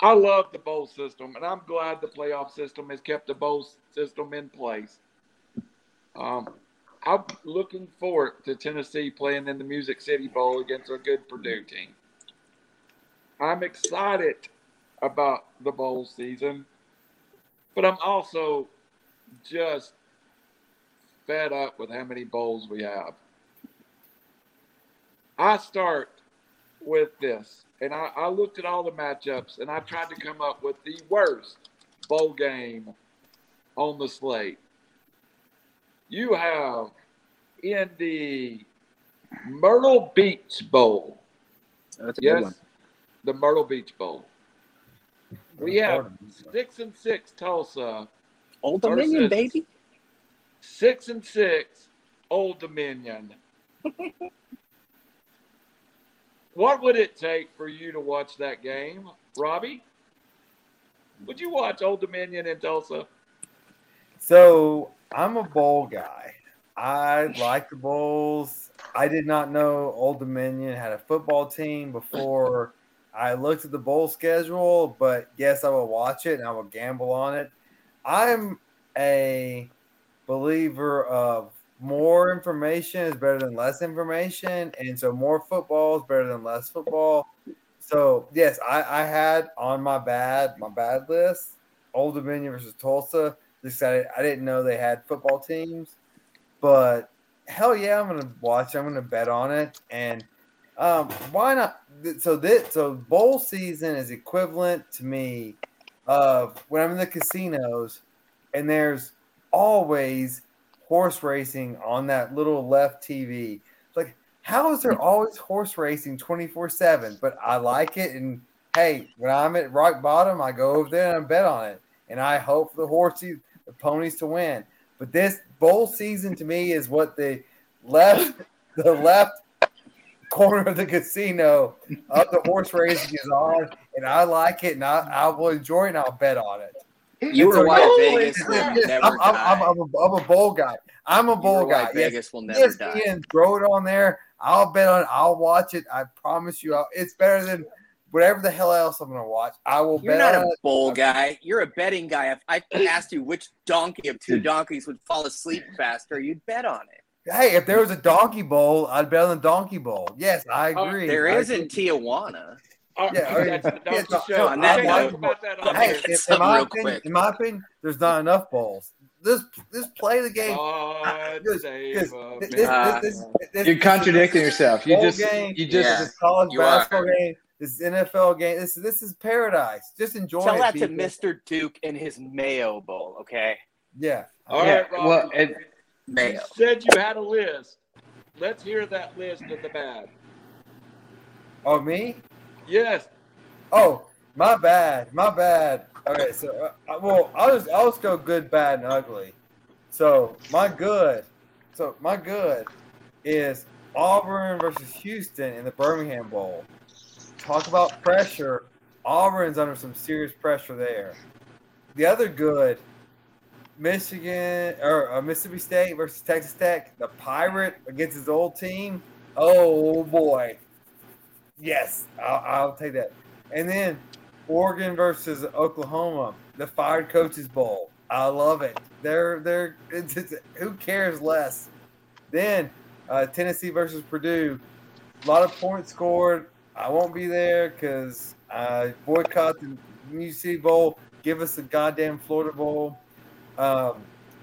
I love the bowl system, and I'm glad the playoff system has kept the bowl system in place. Um, I'm looking forward to Tennessee playing in the Music City Bowl against a good Purdue team. I'm excited about the bowl season, but I'm also just fed up with how many bowls we have. I start with this, and I, I looked at all the matchups and I tried to come up with the worst bowl game on the slate. You have in the Myrtle Beach Bowl. That's a Yes, the Myrtle Beach Bowl. We have six and six Tulsa, Old Dominion, baby. six and six Old Dominion. what would it take for you to watch that game, Robbie? Would you watch Old Dominion in Tulsa? So I'm a bowl guy. I like the bowls. I did not know Old Dominion had a football team before I looked at the bowl schedule, but yes, I will watch it and I will gamble on it. I'm a believer of more information is better than less information, and so more football is better than less football. So yes, I, I had on my bad my bad list Old Dominion versus Tulsa. Just I, I didn't know they had football teams, but hell yeah, I'm gonna watch. I'm gonna bet on it, and um, why not? So this so bowl season is equivalent to me of when I'm in the casinos, and there's always horse racing on that little left TV. Like, how is there always horse racing 24 7? But I like it. And hey, when I'm at rock bottom, I go over there and I bet on it. And I hope the horses, the ponies to win. But this bowl season to me is what the left, the left corner of the casino of the horse racing is on. And I like it and I, I will enjoy it and I'll bet on it. You were why yes, Vegas will never I'm, I'm, I'm. I'm a, I'm a bowl guy. I'm a You bowl why guy. Yes, Vegas will never yes, die. Throw it on there. I'll bet on it. I'll watch it. I promise you. I'll, it's better than whatever the hell else I'm going to watch. I will You're bet not on a it. bowl guy. You're a betting guy. If I asked you which donkey of two donkeys would fall asleep faster, you'd bet on it. Hey, if there was a donkey bowl, I'd bet on the donkey bowl. Yes, I Oh, agree. There I is in. Tijuana. Yeah, I mean, that's the yeah, Dr. so- Show. on that note- about that on Hey, in, in my opinion, in my opinion, there's not enough balls. Just, just play the game. God Just- save just- a This, this, this, this, You're contradicting yourself. You just game. you just Yeah. this college you basketball are. game. This is NFL game. This this is paradise. Just enjoy Tell it. that to. Mr. Duke and his Mayo Bowl, okay? Yeah. All yeah, right, Rob. well, it, you said you had a list. Let's hear that list of the bad. Oh me? Yes. Oh, my bad. My bad. Okay, so uh, well, I'll just I'll just go good, bad, and ugly. So my good. So my good is Auburn versus Houston in the Birmingham Bowl. Talk about pressure. Auburn's under some serious pressure there. The other good, Michigan or uh, Mississippi State versus Texas Tech. The Pirate against his old team. Oh boy. Yes, I'll, I'll take that. And then Oregon versus Oklahoma, the Fired Coaches Bowl. I love it. They're they're who cares less. Then uh, Tennessee versus Purdue, a lot of points scored. I won't be there because I boycott the UC Bowl. Give us the goddamn Florida Bowl. Um,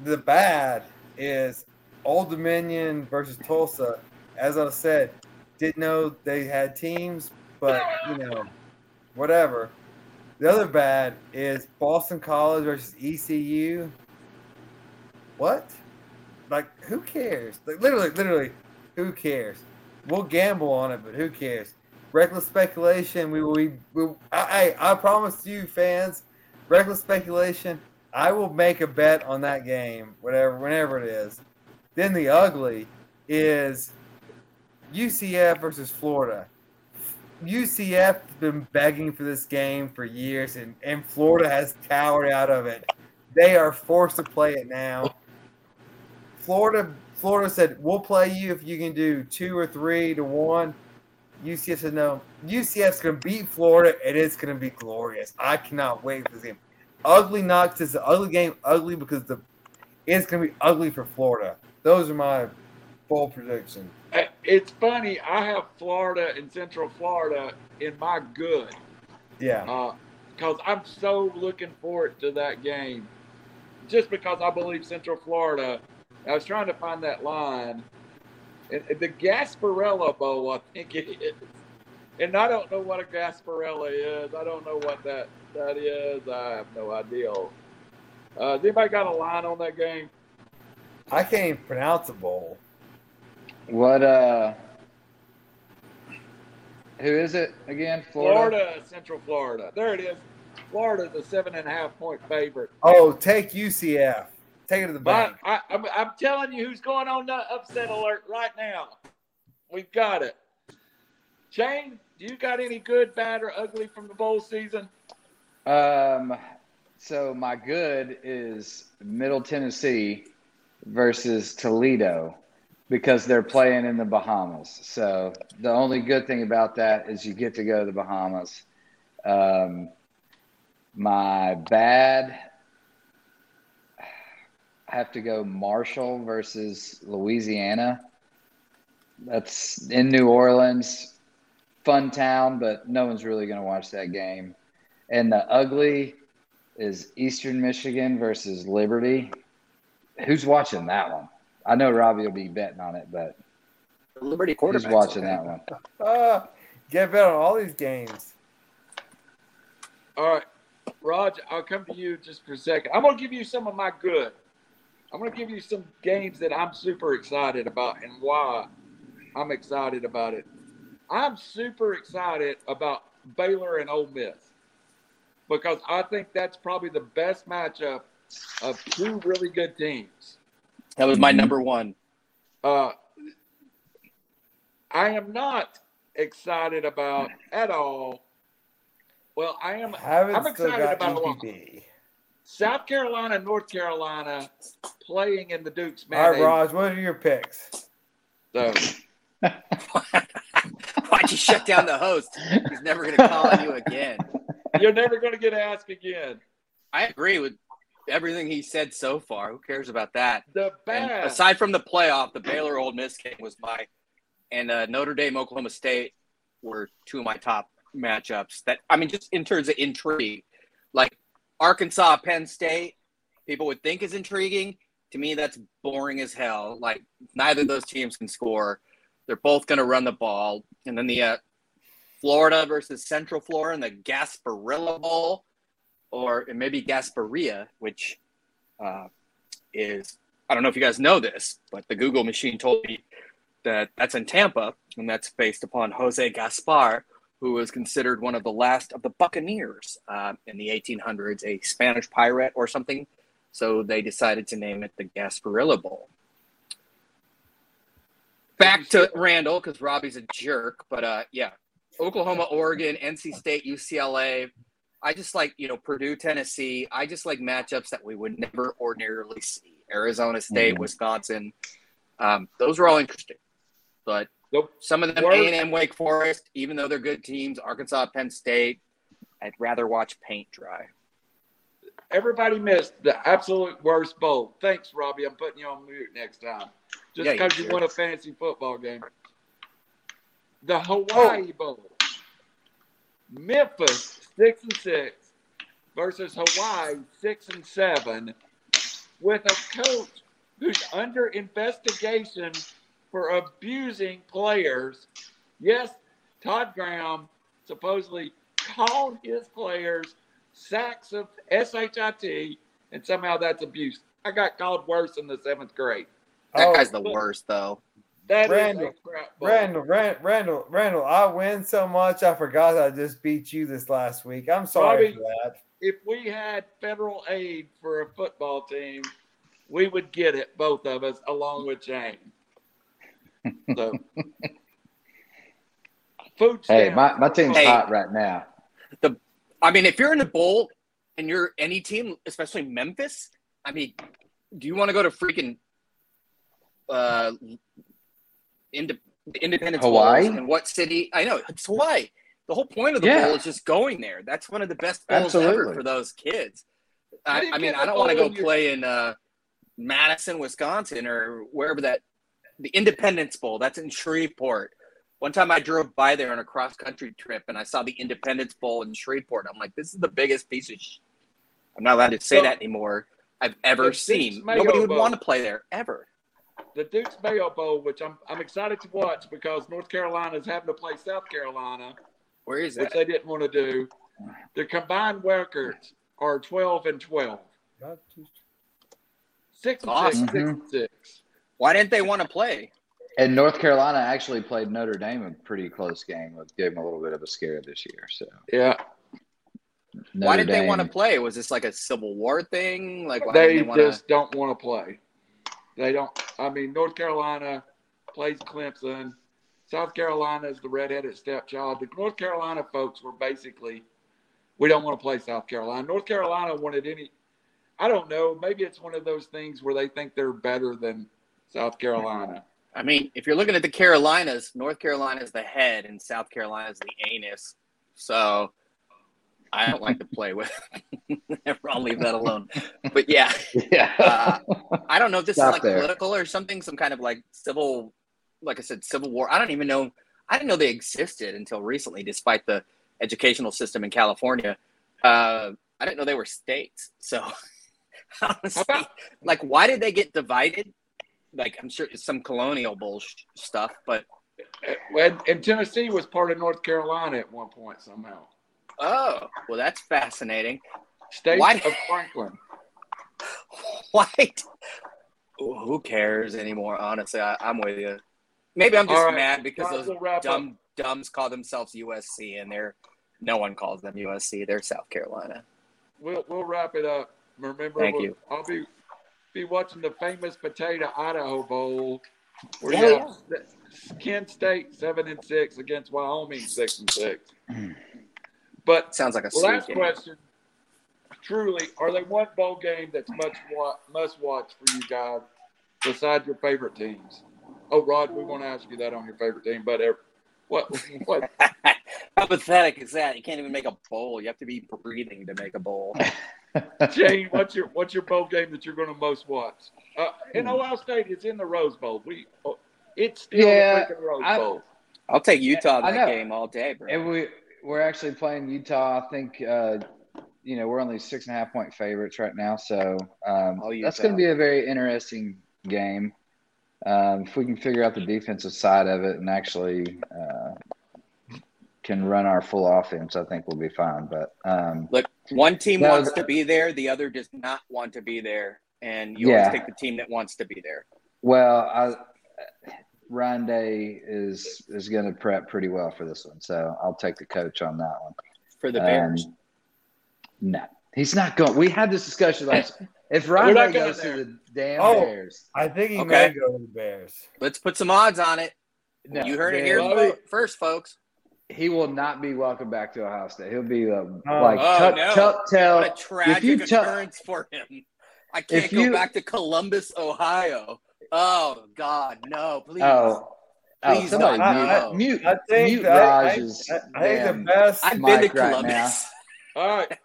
the bad is Old Dominion versus Tulsa. As I said, didn't know they had teams, but you know, whatever. The other bad is Boston College versus ECU. What? Like, who cares? Like, literally, literally, who cares? We'll gamble on it, but who cares? Reckless speculation. We we, we I, I I promise you, fans. Reckless speculation. I will make a bet on that game, whatever, whenever it is. Then the ugly is UCF versus Florida. UCF has been begging for this game for years, and, and Florida has towered out of it. They are forced to play it now. Florida Florida said, We'll play you if you can do two or three to one. UCF said, No. UCF's going to beat Florida, and it's going to be glorious. I cannot wait for this game. Ugly knocks is an ugly game, ugly because the it's going to be ugly for Florida. Those are my bold predictions. Uh, It's funny. I have Florida and Central Florida in my good Yeah. because I'm so looking forward to that game. Just because I believe Central Florida. I was trying to find that line. And the Gasparilla Bowl, I think it is. And I don't know what a Gasparilla is. I don't know what that, that is. I have no idea. Uh, has anybody got a line on that game? I can't even pronounce a bowl. What? Uh, who is it again? Florida. Florida, Central Florida. There it is. Florida's a seven and a half point favorite. Oh, take UCF. Take it to the bank. I, I'm, I'm telling you who's going on the upset alert right now. We've got it. Shane, do you got any good, bad, or ugly from the bowl season? Um, so my good is Middle Tennessee versus Toledo because they're playing in the Bahamas. So the only good thing about that is you get to go to the Bahamas. Um, my bad, I have to go Marshall versus Louisiana. That's in New Orleans, fun town, but no one's really going to watch that game. And the ugly is Eastern Michigan versus Liberty. Who's watching that one? I know Robbie will be betting on it, but Liberty who's quarterback. watching that one? Ah, get bet on all these games. All right, Raj, I'll come to you just for a second. I'm going to give you some of my good. I'm going to give you some games that I'm super excited about and why I'm excited about it. I'm super excited about Baylor and Ole Miss because I think that's probably the best matchup of two really good teams. That was my Mhm. number one. Uh, I am not excited about at all. Well, I am Haven't I'm still excited got about a. EPB. South Carolina, North Carolina playing in the Duke's All right, mayonnaise. Raj, what are your picks? So, Why'd you shut down the host? He's never going to call on you again. you're never going to get asked again. I agree with everything he said so far. Who cares about that? The And aside from the playoff, the Baylor Ole Miss game was my, and uh, Notre Dame Oklahoma State were two of my top matchups. That I mean, just in terms of intrigue, like Arkansas Penn State, people would think is intriguing. To me, that's boring as hell. Like neither of those teams can score. They're both going to run the ball, and then the uh, Florida versus Central Florida and the Gasparilla Bowl, or it maybe Gasparilla, which uh, is I don't know if you guys know this, but the Google machine told me that that's in Tampa, and that's based upon Jose Gaspar, who was considered one of the last of the Buccaneers uh, in the 1800s, a Spanish pirate or something. So they decided to name it the Gasparilla Bowl. Back to Randall because Robbie's a jerk, but uh, yeah, Oklahoma, Oregon, NC State, UCLA. I just like you know Purdue, Tennessee. I just like matchups that we would never ordinarily see. Arizona State, Mhm. Wisconsin. Um, those are all interesting, but Nope. some of them Worst- A and M, Wake Forest, even though they're good teams, Arkansas, Penn State. I'd rather watch paint dry. Everybody missed the absolute worst bowl. Thanks, Robbie. I'm putting you on mute next time. Just Yeah, you because you, won a fantasy football game. The Hawaii Bowl. Memphis six and six versus Hawaii six and seven, with a coach who's under investigation for abusing players. Yes, Todd Graham supposedly called his players sacks of shit, and somehow that's abuse. I got called worse in the seventh grade. That Oh, guy's the worst, though. That is Randall, a crap. Randall, Randall, Randall, Randall, I win so much I forgot I just beat you this last week. I'm sorry Robbie- for that. If we had federal aid for a football team, we would get it, both of us, along with Jane. So, food Hey, my, my team's Hey. hot right now. The, I mean, if you're in the bowl and you're any team, especially Memphis, I mean, do you want to go to freaking uh, Inde- Independence Hawaii? Bowls in what city? I know it's Hawaii. The whole point of the Yeah. bowl is just going there. That's one of the best bowls ever for those kids. I, I mean, I don't want to go your- play in uh, Madison, Wisconsin, or wherever that the Independence Bowl. That's in Shreveport. One time I drove by there on a cross country trip and I saw the Independence Bowl in Shreveport. I'm like, this is the biggest piece of sh-. I'm not allowed to say So- that anymore. I've ever seen. Nobody would Bowl. want to play there ever. The Duke's Mayo Bowl, which I'm I'm excited to watch because North Carolina is having to play South Carolina, Where is it? which they didn't want to do. The combined records are 12 and 12. Six and Awesome. six, six and mm-hmm. six. Why didn't they want to play? And North Carolina actually played Notre Dame a pretty close game, which gave them a little bit of a scare this year. So Yeah, Notre why did they want to play? Was this like a Civil War thing? Like why they, they want to? just don't want to play. They don't. I mean, North Carolina plays Clemson. South Carolina is the redheaded stepchild. The North Carolina folks were basically, we don't want to play South Carolina. North Carolina wanted any. I don't know. Maybe it's one of those things where they think they're better than South Carolina. I mean, if you're looking at the Carolinas, North Carolina is the head and South Carolina is the anus. So I don't like to play with. I'll leave that alone. But yeah, Yeah. uh, I don't know if this Stop is like there. political or something, some kind of like civil, like I said, civil war. I don't even know. I didn't know they existed until recently, despite the educational system in California. Uh, I didn't know they were states. So honestly, about- like, why did they get divided? Like, I'm sure it's some colonial bullshit stuff, but And, and Tennessee was part of North Carolina at one point somehow. Oh, well, that's fascinating. State Why- of Franklin. Why? Who cares anymore? Honestly, I, I'm with you. Maybe I'm just All right, mad because those we'll up. dumb dumbs call themselves USC, and they're no one calls them USC. They're South Carolina. We'll we'll wrap it up. Remember, Thank we'll- you. I'll be be watching the famous Potato Idaho Bowl, where Yeah, you have Kent State seven and six against Wyoming six and six. But Sounds like a last game. question: Truly, are there one bowl game that's much wa- must watch for you guys besides your favorite teams? Oh, Rod, we want to ask you that on your favorite team, but ev- what what How pathetic is that? You can't even make a bowl. You have to be breathing to make a bowl. Jane, what's your what's your bowl game that you're going to most watch? Uh, Hmm. in Ohio State, it's in the Rose Bowl. We, oh, it's still Yeah, the freaking Rose I- Bowl. I'll take Utah that game all day, bro. And we we're actually playing Utah. I think uh, you know we're only six and a half point favorites right now, so um, that's going to be a very interesting game. Um, if we can figure out the defensive side of it and actually uh, can run our full offense, I think we'll be fine. But um, Look, one team No, wants to be there, the other does not want to be there, and you Yeah. always take the team that wants to be there. well, I, Ryan Day is is going to prep pretty well for this one, so I'll take the coach on that one. For the Um, Bears, No, he's not going. We had this discussion last. If We're Ryan Day going goes to the damn Oh. Bears, I think he Okay. may go to the Bears. let's put some odds on it. no, you heard it here Bobby- first, folks. He will not be welcome back to Ohio State. He'll be uh, Oh. like Oh, tuck, no. tuck tail. What a tragic you tu- occurrence for him. I can't If go you- back to Columbus, Ohio. Oh God, no! Please. Oh, oh, Please somebody don't. mute, I- mute, I think mute I, I, Raj's I, I think the best. I've been to Mike right Columbus. All right. I,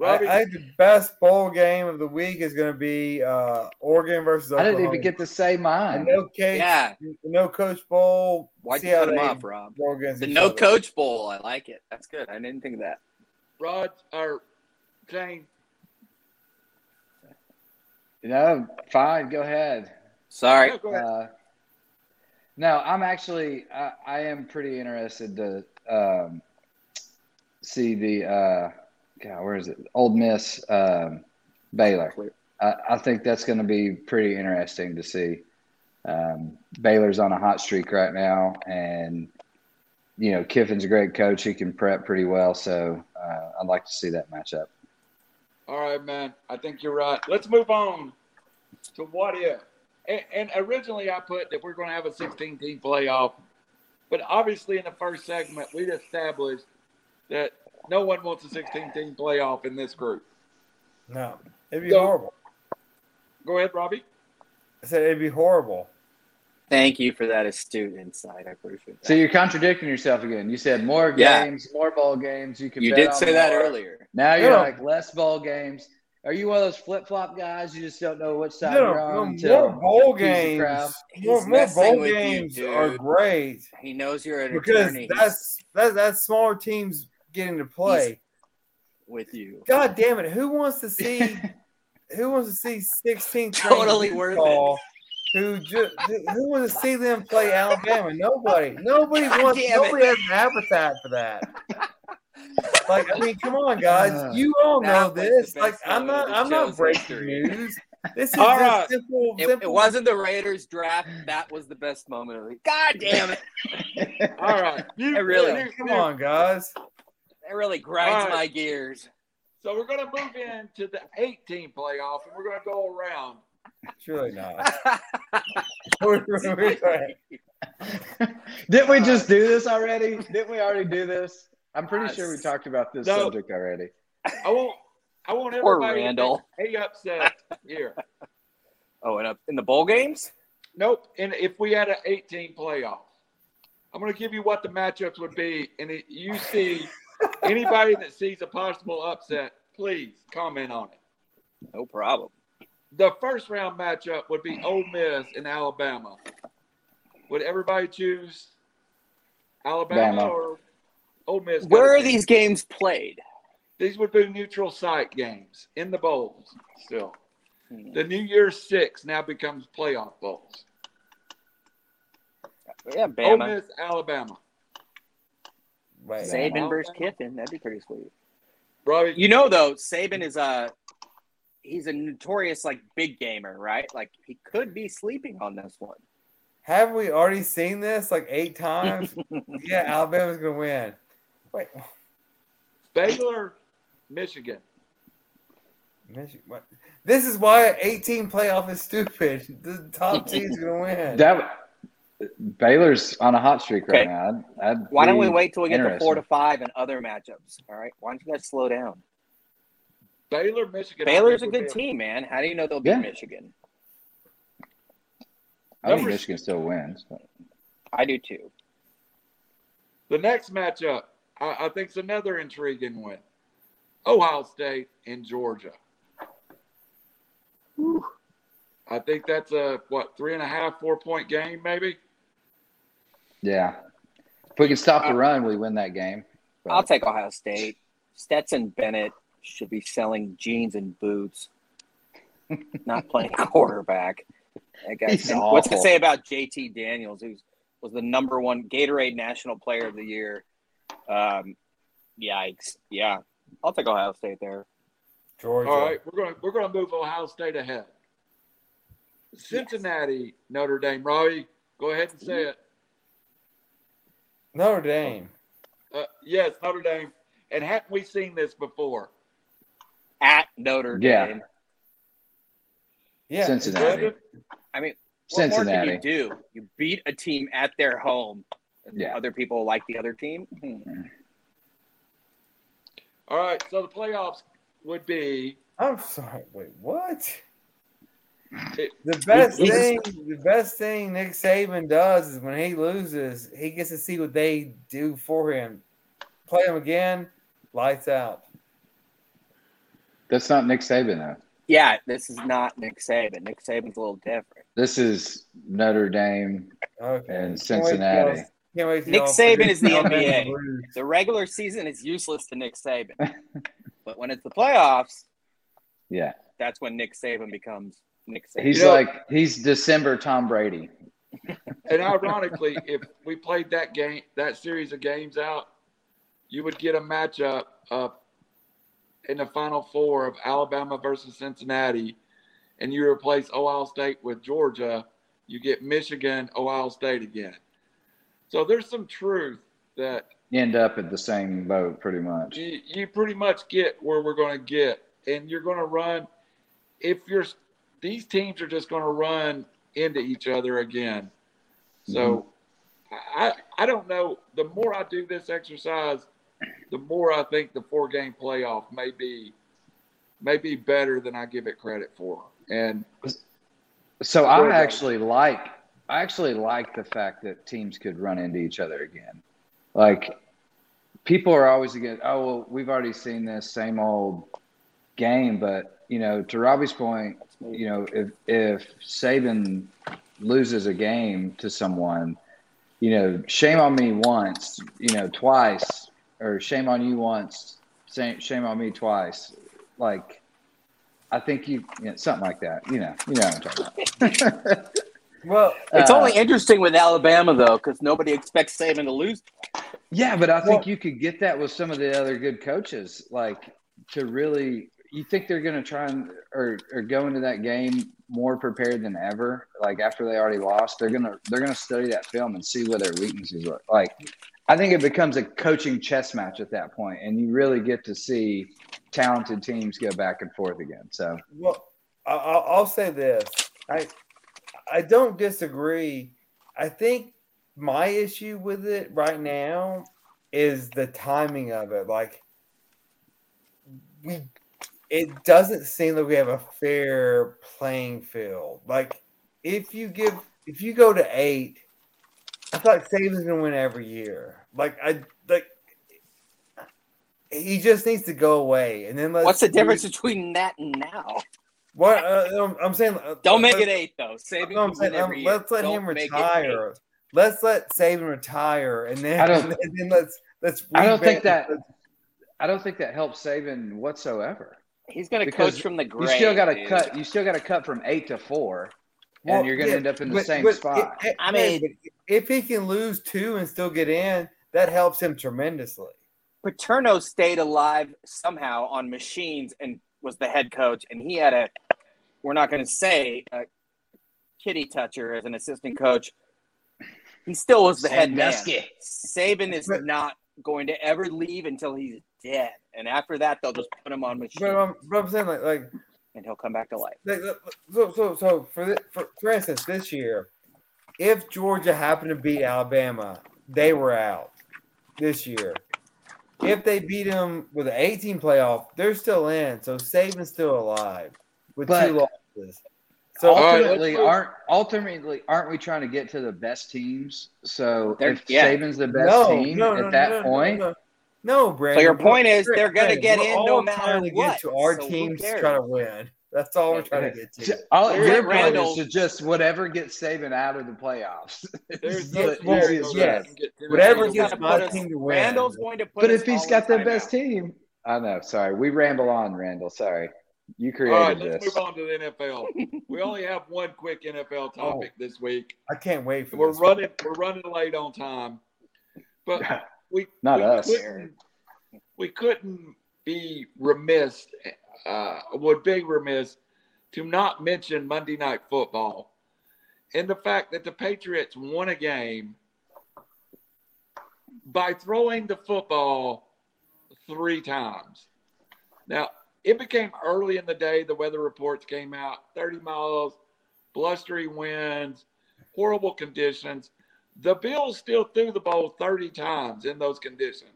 Robbie, I think the best bowl game of the week is going to be uh, Oregon versus I didn't even get to say the mine. no case, Yeah. no coach bowl. Why'd see you how cut him off, Rob? go The no other. coach bowl. I like it. That's good. I didn't think of that. Rod, or Shane, No, fine, go ahead. Sorry. no. Uh, no, I'm actually I, I am pretty interested to um, see the uh, God, where is it? Ole Miss um, Baylor. I, I think that's going to be pretty interesting to see. Um, Baylor's on a hot streak right now, and you know Kiffin's a great coach. He can prep pretty well, so uh, I'd like to see that matchup. All right, man. I think you're right. Let's move on to what if. And, and originally, I put that we're going to have a 16 team playoff. But obviously, in the first segment, we established that no one wants a 16 team playoff in this group. No, it'd be So- horrible. Go ahead, Robbie. I said it'd be horrible. Thank you for that astute insight. I appreciate that. So you're contradicting yourself again. You said more Yeah. games, more ball games. You can. you bet did on say that more. earlier. Now you're Yeah. like less ball games. Are you one of those flip flop guys? You just don't know which side No, you're no, on more until bowl games. More, more bowl with you, games are great He knows you're an because attorney. that's that, that's smaller teams getting to play. with you. God damn it! Who wants to see? who wants to see sixteen? Totally worth it. Who just who wants to see them play Alabama? Nobody. Nobody God wants. damn it. Nobody has an appetite for that. Like I mean, come on, guys. Uh, You all know that was this. Like I'm not. I'm not show's breaking news. This is All just right. simple. It, it wasn't the Raiders draft. That was the best moment of the God damn it. All right. You, I really- you- Come you- on, guys. It really grinds All right. my gears. So we're going to move into the 18 playoff, and we're going to go around. Surely not. We're- we're- Didn't we just do this already? Didn't we already do this? I'm pretty sure we talked about this No. subject already. I won't. I want Poor everybody Randall. to be upset here. Oh, and up in the bowl games? Nope. And if we had an 18 playoff, I'm going to give you what the matchups would be. And it, you see anybody that sees a possible upset, please comment on it. No problem. The first round matchup would be Ole Miss and Alabama. Would everybody choose Alabama Bama. or Ole Miss? Where are these games played? These would be neutral site games in the bowls still. Hmm. The New Year's Six now becomes playoff bowls. Yeah, Ole Bama. Miss, Alabama. Wait, Saban versus Kiffin. That'd be pretty sweet. Robbie, You know, though, Saban is a he's a notorious like big gamer, right? Like he could be sleeping on this one. Have we already seen this like eight times? yeah, Alabama's gonna win. Wait, Baylor, Michigan. Michigan, what? This is why 18 playoff is stupid. The top team's gonna win. That Baylor's on a hot streak right Okay. now. I'd, I'd Why don't we wait till we get to four to five and other matchups? All right. Why don't you guys slow down? Baylor, Michigan. Baylor's a good be team, man. How do you know they'll beat Yeah. Michigan? I think Numbers- Michigan still wins. but- I do too. The next matchup, I, I think, it's another intriguing one. Ohio State and Georgia. I think that's a what three and a half, four point game, maybe. Yeah. If we can stop Uh, the run, we win that game. But I'll take Ohio State. Stetson Bennett should be selling jeans and boots, not playing quarterback. That guy. He's and What's to say about JT Daniels, who was the number one Gatorade National Player of the Year? Um, yikes. Yeah, I'll take Ohio State there. Georgia. All right, we're going to we're going to move Ohio State ahead. Cincinnati, Notre Dame. Robbie, go ahead and say it. Notre Dame. Uh, yes, Notre Dame. And haven't we seen this before? At Notre Yeah. Dame. Yeah. Cincinnati. I mean, what more Cincinnati. can you do? You beat a team at their home. And Yeah. Other people like the other team. Hmm. All right, so the playoffs would be I'm sorry. Wait, what? It- The best it's- thing, the best thing Nick Saban does is when he loses, he gets to see what they do for him. Play him again, lights out. That's not Nick Saban though. Yeah, this is not Nick Saban. Nick Saban's a little different. This is Notre Dame. Okay. And Can't Cincinnati. Y'all- can't wait Nick Saban is the NBA. The regular season is useless to Nick Saban, but when it's the playoffs, Yeah, that's when Nick Saban becomes Nick Saban. he's You know- like he's December Tom Brady. and ironically, if we played that game, that series of games out, you would get a matchup of in the final four of Alabama versus Cincinnati, and you replace Ohio State with Georgia, you get Michigan, Ohio State again. So there's some truth that You end up at the same boat pretty much. you, you pretty much get where we're going to get, and you're going to run. If you're these teams are just going to run into each other again. So mm-hmm. I I don't know. The more I do this exercise, the more I think the four game playoff may be may be better than I give it credit for. And So I actually like I actually like the fact that teams could run into each other again. Like people are always again, oh well, we've already seen this same old game, but you know, to Robbie's point, you know, if if Saban loses a game to someone, you know, shame on me once, you know, twice, or shame on you once, shame shame on me twice. Like I think you, you know, something like that. You know, you know what I'm talking about. Well, It's Uh, only interesting with Alabama though, because nobody expects Saban to lose. Yeah, but I think Well- you could get that with some of the other good coaches, like to really. You think they're going to try and or, or go into that game more prepared than ever? Like after they already lost, they're gonna they're gonna study that film and see where their weaknesses are. Like, I think it becomes a coaching chess match at that point, and you really get to see talented teams go back and forth again. So Well, I- I'll, I'll say this: I I don't disagree. I think my issue with it right now is the timing of it. Like we, it doesn't seem like we have a fair playing field. Like if you give, if you go to eight, I feel like Saban's gonna win every year. Like I like. He just needs to go away, and then let's What's the difference between that and now? What uh, I'm- I'm saying? Don't make it eight though. Saban no, I'm saying, um, every let's let Don't him retire. Let's let Saban retire, and then I don't- and then let's let's. I don't think revamp- that I don't think that helps Saban whatsoever. He's gonna coach from the grave. You still got to cut. You still got to cut from eight to four, Well, and you're going to yeah, end up in the but- same but spot. it- it- I mean- but if he can lose two and still get in, that helps him tremendously. Paterno stayed alive somehow on machines and was the head coach, and he had a. We're not going to say a kitty toucher as an assistant coach. He still was the head man. Sandusky. Saban is not going to ever leave until he's dead, and after that, they'll just put him on machines, But I'm, but I'm saying like like and he'll come back to life. Like, So, so, so for, the, for for instance, this year, if Georgia happened to beat Alabama, they were out this year. If they beat them with an 18 playoff, they're still in. So Saban's still alive with But- two losses. So ultimately, let's aren't ultimately aren't we trying to get to the best teams? So They're- if yeah. Saban's the best no, team no, at no, that no, no, point, no, no, Brandon. So your point is they're gonna get we're in all no matter trying to what, to our so teams trying to win. That's all we're trying to get to. all, your point is to just whatever gets Saban out of the playoffs. there's Yeah, no well, easiest yes. get Whatever the He's gets gonna my put us- team to win. Randall's going to put. but if he's got the best timeout. team, I know. Sorry, we ramble on, Randall. Sorry, you All created right, let's this. move on to the NFL. we only have one quick NFL topic this week. I can't wait for We're running we're running late on time. But we Not we us. Couldn't, we couldn't be remiss, uh, would be remiss to not mention Monday Night Football and the fact that the Patriots won a game by throwing the football three times. Now, it became early in the day. The weather reports came out 30 miles, blustery winds, horrible conditions. The Bills still threw the ball 30 times in those conditions.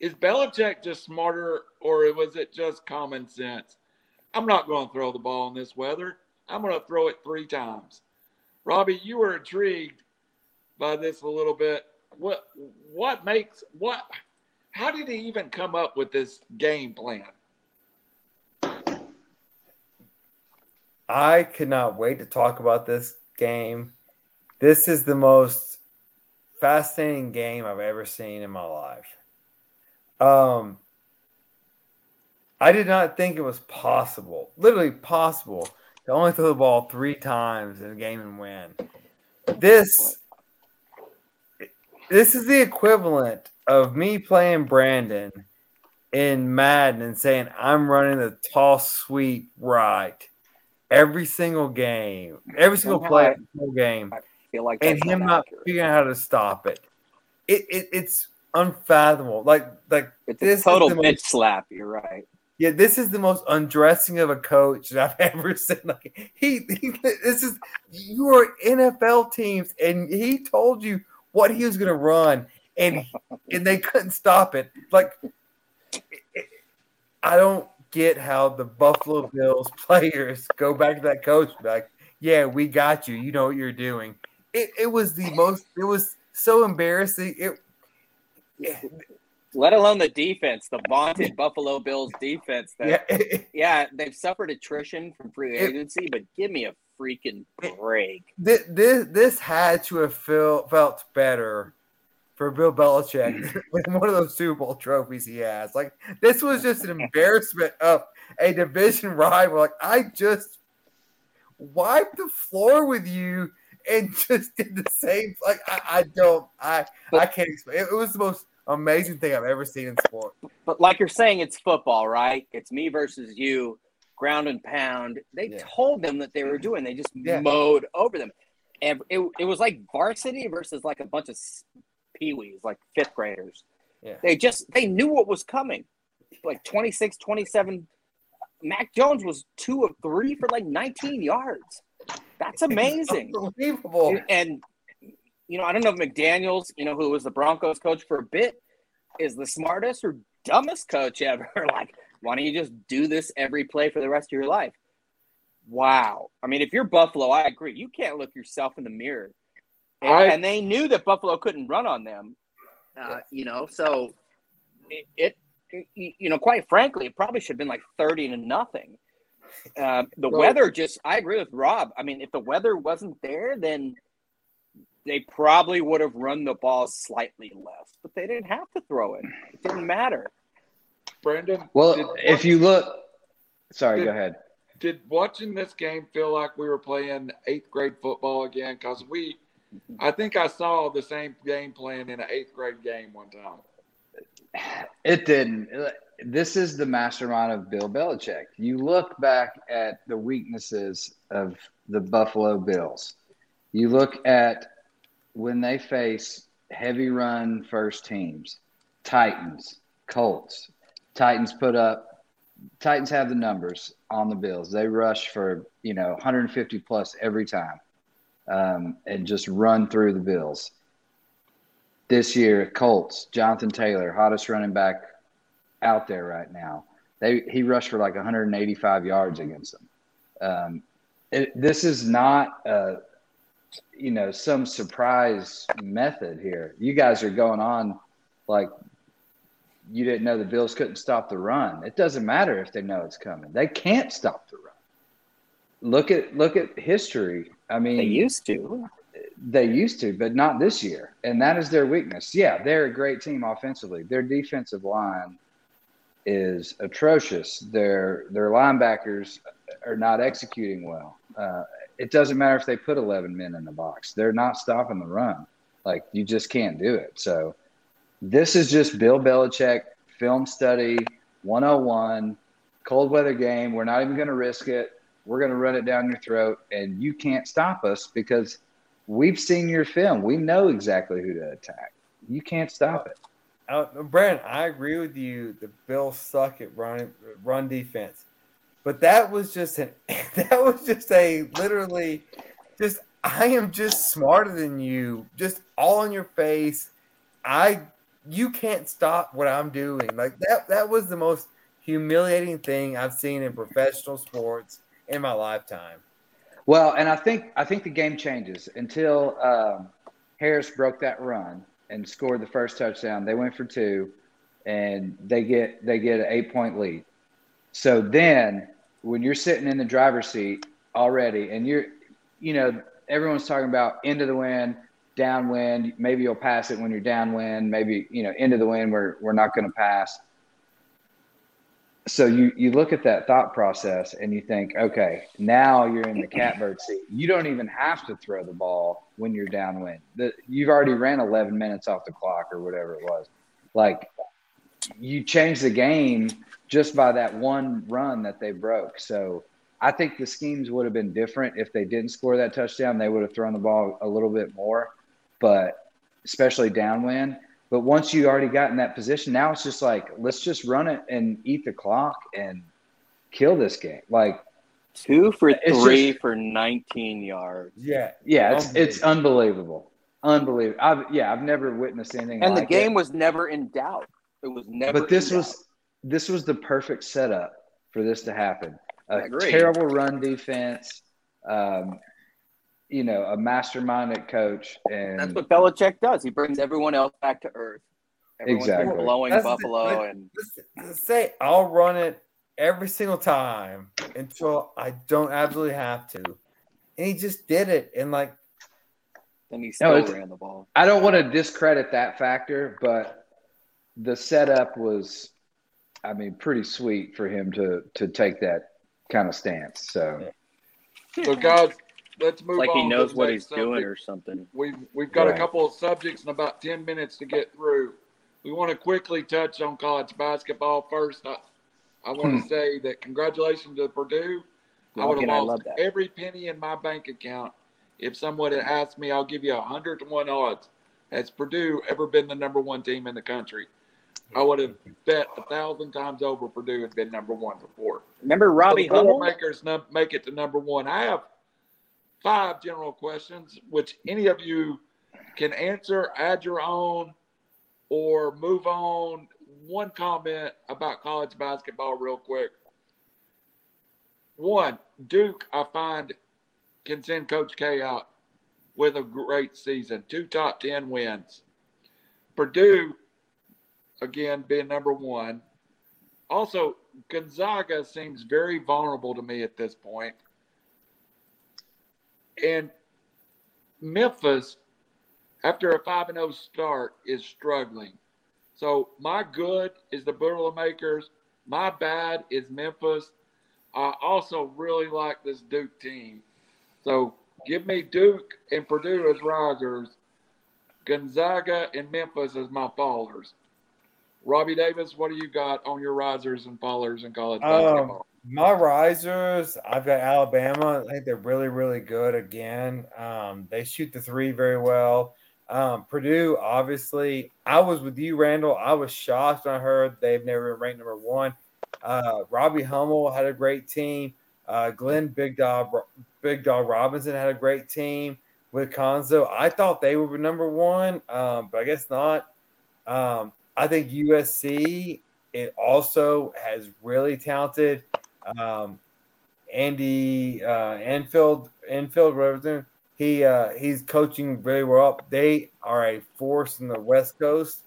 Is Belichick just smarter or was it just common sense? I'm not going to throw the ball in this weather. I'm going to throw it three times. Robbie, you were intrigued by this a little bit. What what makes what how did he even come up with this game plan? I cannot wait to talk about this game. This is the most fascinating game I've ever seen in my life. Um, I did not think it was possible, literally possible, to only throw the ball three times in a game and win. This, this is the equivalent of me playing Brandon in Madden and saying I'm running the toss sweep right every single game, every single play, I- every single game, I feel like and him not accurate. figuring out how to stop it. It, it it's unfathomable. Like like It's this a total bitch most, slap. You're right. yeah, this is the most undressing of a coach that I've ever seen. Like he, he this is you are NFL teams, and he told you what he was going to run, and and they couldn't stop it. Like I don't get how the Buffalo Bills players go back to that coach like, yeah, we got you. You know what you're doing. It, it was the most. It was so embarrassing. It. Let alone the defense, the vaunted Buffalo Bills defense. That Yeah, yeah, they've suffered attrition from free It- agency, but give me a freaking break. this, this this had to have felt felt better for Bill Belichick with one of those Super Bowl trophies he has. Like this was just an embarrassment of a division rival. Like I just wiped the floor with you and just did the same. Like I, I don't I I can't explain. It, it was the most amazing thing I've ever seen in sport. But like you're saying, it's football, right? It's me versus you, ground and pound. They Yeah. told them that they were doing. They just Yeah. mowed over them, and it, it was like varsity versus like a bunch of s- peewees, like fifth graders. Yeah. They just they knew what was coming. Like 26, 27. Mac Jones was two of three for like 19 yards. That's amazing. Unbelievable. And you know, I don't know if McDaniels, you know, who was the Broncos coach for a bit, is the smartest or dumbest coach ever. like, why don't you just do this every play for the rest of your life? Wow. I mean, if you're Buffalo, I agree. You can't look yourself in the mirror. And, I- and they knew that Buffalo couldn't run on them. Uh, you know, so it, it, it- you know, quite frankly, it probably should have been like 30 to nothing. Uh, the Well- weather just, I agree with Rob. I mean, if the weather wasn't there, then they probably would have run the ball slightly less, but they didn't have to throw it. It didn't matter. Brandon, Well, did- if you look, sorry, Did- go ahead. did watching this game feel like we were playing eighth grade football again? Because we, I think I saw the same game plan in an eighth grade game one time. It didn't. This is the mastermind of Bill Belichick. You look back at the weaknesses of the Buffalo Bills. You look at when they face heavy run first teams, Titans, Colts. Titans put up Titans have the numbers on the Bills. They rush for, you know, 150 plus every time. Um, and just run through the Bills this year, Colts, Jonathan Taylor, hottest running back out there right now. They he rushed for like 185 yards against them. Um, it, this is not, you know, some surprise method here. You guys are going on like you didn't know the Bills couldn't stop the run. It doesn't matter if they know it's coming; they can't stop the run. Look at look at history. I mean, They used to. they used to, but not this year. And that is their weakness. Yeah, they're a great team offensively. Their defensive line is atrocious. Their their linebackers are not executing well. Uh, it doesn't matter if they put 11 men in the box. They're not stopping the run. Like you just can't do it. So this is just Bill Belichick film study 101, cold weather game. We're not even going to risk it. We're going to run it down your throat, and you can't stop us because we've seen your film. We know exactly who to attack. You can't stop it. Uh, Brandon, I agree with you. The Bills suck at run run defense, but that was just an that was just a literally just I am just smarter than you, just all in your face. I you can't stop what I'm doing. Like that that was the most humiliating thing I've seen in professional sports in my lifetime. Well, and I think I think the game changes until um, Harris broke that run and scored the first touchdown. They went for two, and they get they get an eight point lead. So then, when you're sitting in the driver's seat already, and you're, you know, everyone's talking about into the wind, downwind. Maybe you'll pass it when you're downwind. Maybe you know into the wind. We're we're not going to pass. So you you look at that thought process and you think, okay, now you're in the catbird seat. You don't even have to throw the ball when you're downwind. The, you've already ran 11 minutes off the clock or whatever it was. Like you change the game just by that one run that they broke. So I think the schemes would have been different if they didn't score that touchdown. They would have thrown the ball a little bit more but especially downwind. But once you already got in that position, now it's just like let's just run it and eat the clock and kill this game. Like two for three just, for 19 yards. Yeah, yeah, it's unbelievable. it's unbelievable, unbelievable. I've yeah, I've never witnessed anything. And like the game it. was never in doubt. It was never. But this was this was the perfect setup for this to happen. A terrible run defense. Um, you know, a masterminded coach, and that's what Belichick does. He brings everyone else back to earth. Everyone's exactly. blowing that's Buffalo the, and say I'll run it every single time until I don't absolutely have to, and he just did it. And like, then he still no, ran the ball. I don't want to discredit that factor, but the setup was, I mean, pretty sweet for him to to take that kind of stance. So, so guys, let's move on. like he knows what he's subject. doing or something. We've we've got right. a couple of subjects in about ten minutes to get through. We want to quickly touch on college basketball first. I, I want hmm. to say that congratulations to Purdue. I would have lost every penny in my bank account if someone had asked me. I'll give you a hundred to one odds. Has Purdue ever been the number one team in the country? I would have bet a thousand times over Purdue had been number one before. Remember Robbie so Hummel? Makers make it to number one. I have five general questions, which any of you can answer, add your own, or move on. One comment about college basketball, real quick. One, Duke, I find, can send Coach K out with a great season, two top 10 wins. Purdue, again, being number one. Also, Gonzaga seems very vulnerable to me at this point. And Memphis, after a 5 0 start, is struggling. So my good is the Boilermakers. My bad is Memphis. I also really like this Duke team. So give me Duke and Purdue as risers, Gonzaga and Memphis as my fallers. Robbie Davis, what do you got on your risers and fallers in college um, basketball? My risers, I've got Alabama. I think they're really, really good again. Um, they shoot the three very well. Um, Purdue, obviously, I was with you, Randall. I was shocked when I heard they've never been ranked number one. Uh, Robbie Hummel had a great team. Uh, Glenn Big Dog, Big Dog Robinson had a great team with Cuonzo. I thought they were number one, um, but I guess not. Um, I think USC it also has really talented um, Andy uh, Enfield, Enfield, whatever he uh, he's coaching very well. They are a force in the West Coast.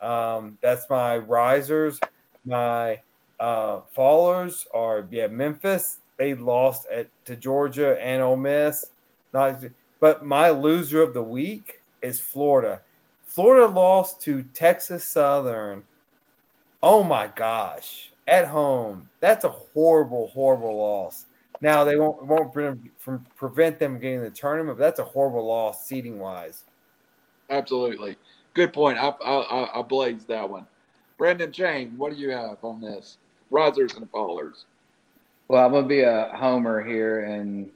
Um, that's my risers. My uh, fallers are yeah Memphis. They lost at to Georgia and Ole Miss. Not, but my loser of the week is Florida. Florida lost to Texas Southern. Oh my gosh! At home. That's a horrible, horrible loss. Now they won't won't pre- from prevent them getting the tournament, but that's a horrible loss seating wise. Absolutely. Good point. I, I, I blazed that one. Brandon Jane, what do you have on this? Risers and fallers. Well, I'm gonna be a homer here and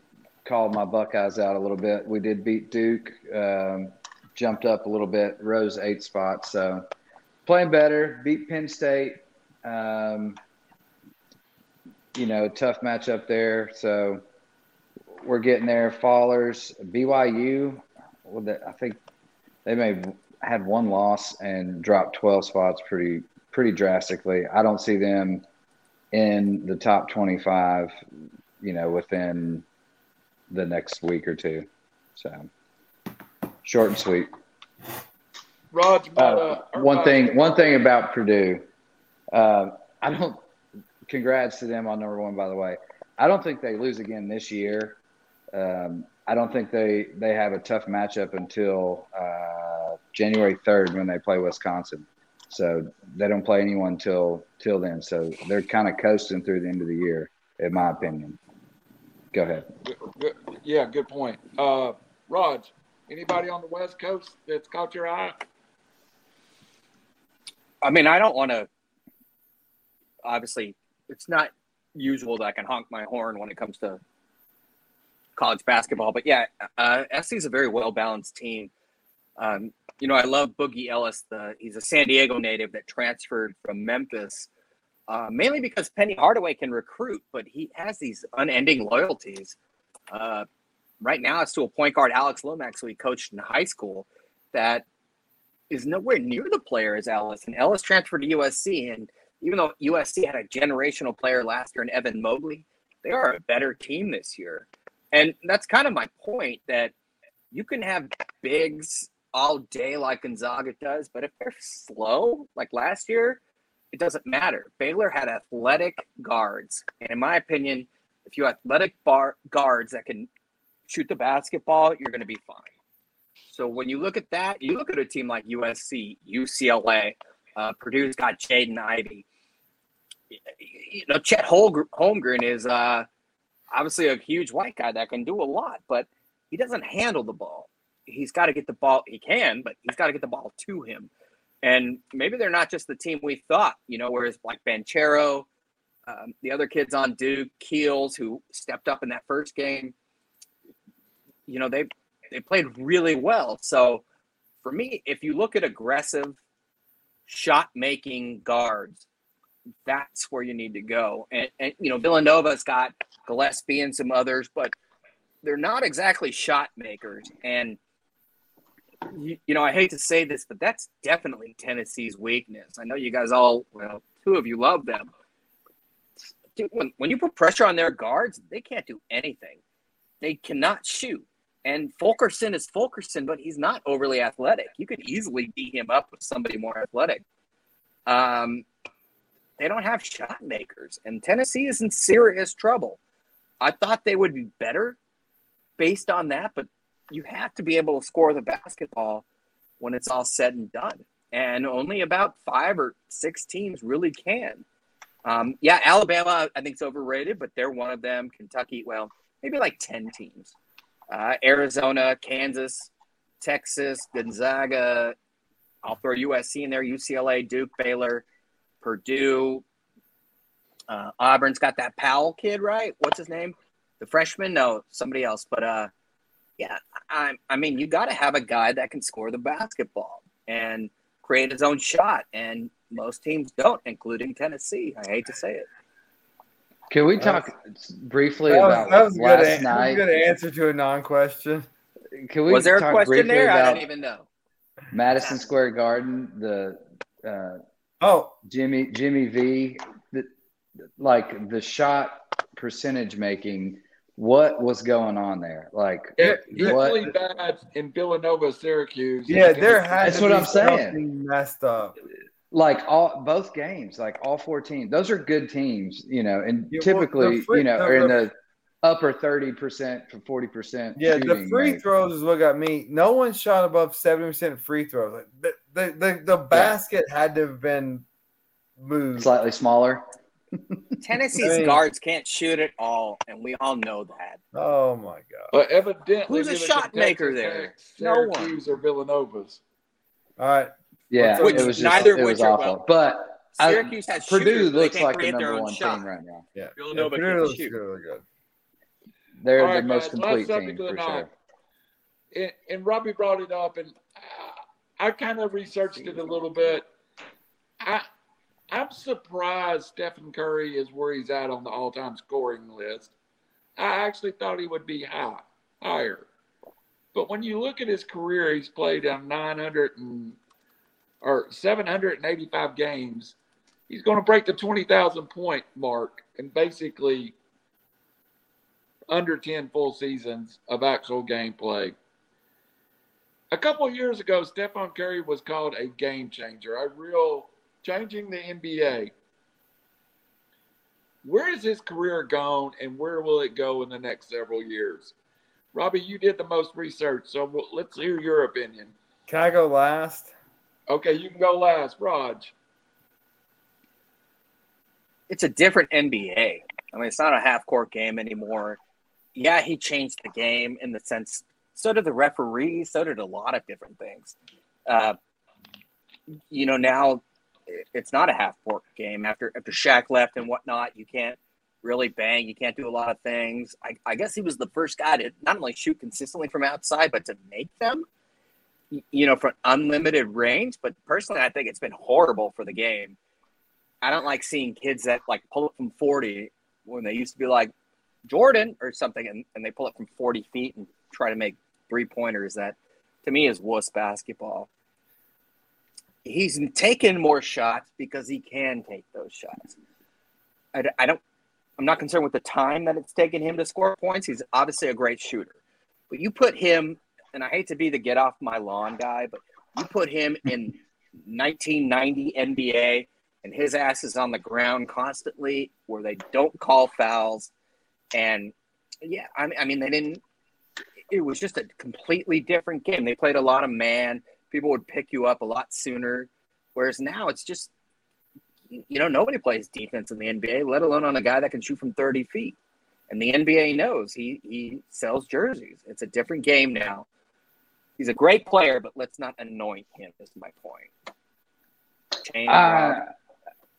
call my Buckeyes out a little bit. We did beat Duke, um, jumped up a little bit, rose eight spots. So playing better, beat Penn State. Um, you know, tough matchup there. So we're getting there. Fallers, BYU. Well, I think they may have had one loss and dropped 12 spots pretty pretty drastically. I don't see them in the top 25, you know, within the next week or two. So short and sweet. Rod, uh, one thing, one thing about Purdue, uh, I don't. Congrats to them on number one, by the way. I don't think they lose again this year. Um, I don't think they they have a tough matchup until uh, January third when they play Wisconsin. So they don't play anyone till till then. So they're kind of coasting through the end of the year, in my opinion. Go ahead. Good, good, yeah, good point. Uh, Raj, anybody on the West Coast that's caught your eye? I mean, I don't want to. Obviously, it's not usual that I can honk my horn when it comes to college basketball, but yeah, uh, SC is a very well balanced team. Um, you know, I love Boogie Ellis. The he's a San Diego native that transferred from Memphis, uh, mainly because Penny Hardaway can recruit, but he has these unending loyalties. Uh, right now, it's to a point guard, Alex Lomax, who he coached in high school, that is nowhere near the player as Ellis. And Ellis transferred to USC, and even though USC had a generational player last year in Evan Mobley, they are a better team this year. And that's kind of my point that you can have bigs all day like Gonzaga does, but if they're slow like last year, it doesn't matter. Baylor had athletic guards. And in my opinion, if you have athletic bar guards that can shoot the basketball, you're going to be fine. So when you look at that, you look at a team like USC, UCLA, uh, Purdue's got Jaden Ivey. You know, Chet Holmgren is uh, obviously a huge white guy that can do a lot, but he doesn't handle the ball. He's got to get the ball. He can, but he's got to get the ball to him. And maybe they're not just the team we thought, you know, whereas like Banchero, um, the other kids on Duke, Keels, who stepped up in that first game, you know, they they played really well. So for me, if you look at aggressive shot making guards, that's where you need to go. And, and you know, Villanova's got Gillespie and some others, but they're not exactly shot makers. And you, you, know, I hate to say this, but that's definitely Tennessee's weakness. I know you guys all, well, two of you love them. When, when you put pressure on their guards, they can't do anything. They cannot shoot. And Fulkerson is Fulkerson, but he's not overly athletic. You could easily beat him up with somebody more athletic. Um, they don't have shot makers, and Tennessee is in serious trouble. I thought they would be better based on that, but you have to be able to score the basketball when it's all said and done. And only about five or six teams really can. Um, yeah, Alabama, I think, is overrated, but they're one of them. Kentucky, well, maybe like 10 teams. Uh, Arizona, Kansas, Texas, Gonzaga. I'll throw USC in there, UCLA, Duke, Baylor, Purdue. Uh, Auburn's got that Powell kid, right? What's his name? The freshman? No, somebody else. But uh, yeah, I, I mean, you got to have a guy that can score the basketball and create his own shot. And most teams don't, including Tennessee. I hate to say it. Can we talk briefly that was, about that was last good, night? That was a good answer to a non-question. Can we was there a question there? I don't even know. Madison Square Garden, the uh, oh Jimmy Jimmy V, the, like the shot percentage making. What was going on there? Like yeah, really bad in Villanova, Syracuse. Yeah, there has. That's what I'm saying. Messed up like all both games, like all four teams. Those are good teams, you know, and yeah, typically, well, free, you know, are in the upper thirty percent to forty percent. Yeah, the free throws is what got me. No one shot above seventy percent free throws. Like the the the, the basket yeah. had to have been moved slightly smaller. Tennessee's I mean- guards can't shoot at all, and we all know that. Oh my god! But evidently, Who's a neither shot maker there? Tech, No one. Syracuse or Villanova's. All right, Yeah, Which it was just neither it which was are awful. well- but Syracuse has Purdue shooters, looks like the number one shot. team right now. yeah, Villanova yeah, Purdue looks really good. They're All the most guys, complete team for sure. and, and Robbie brought it up, and I, I kind of researched it a little bit. I I'm surprised Stephen Curry is where he's at on the all-time scoring list. I actually thought he would be high, higher. But when you look at his career, he's played on 900 and or 785 games. He's going to break the 20,000 point mark and basically under 10 full seasons of actual gameplay. A couple years ago, Stephen Curry was called a game changer, a real changing the NBA. Where has his career gone and where will it go in the next several years? Robbie, you did the most research, so let's hear your opinion. Can I go last? Okay, you can go last, Raj. It's a different NBA. I mean, it's not a half court game anymore. Yeah, he changed the game in the sense, so did the referees, so did a lot of different things. Uh, you know, now it's not a half court game. After after Shaq left and whatnot, you can't really bang. You can't do a lot of things. I, I guess he was the first guy to not only shoot consistently from outside, but to make them, you know, for unlimited range. But personally, I think it's been horrible for the game. I don't like seeing kids that like pull it from 40 when they used to be like Jordan or something, and, and they pull it from 40 feet and try to make three pointers. That to me is wuss basketball. He's taken more shots because he can take those shots. I, I don't. I'm not concerned with the time that it's taken him to score points. He's obviously a great shooter, but you put him, and I hate to be the get off my lawn guy, but you put him in 1990 NBA, and his ass is on the ground constantly, where they don't call fouls, and yeah, I mean, I mean they didn't. It was just a completely different game. They played a lot of man. People would pick you up a lot sooner, whereas now it's just you know, nobody plays defense in the NBA, let alone on a guy that can shoot from 30 feet. And the NBA knows he he sells jerseys. It's a different game now. He's a great player, but let's not anoint him. Is my point. I,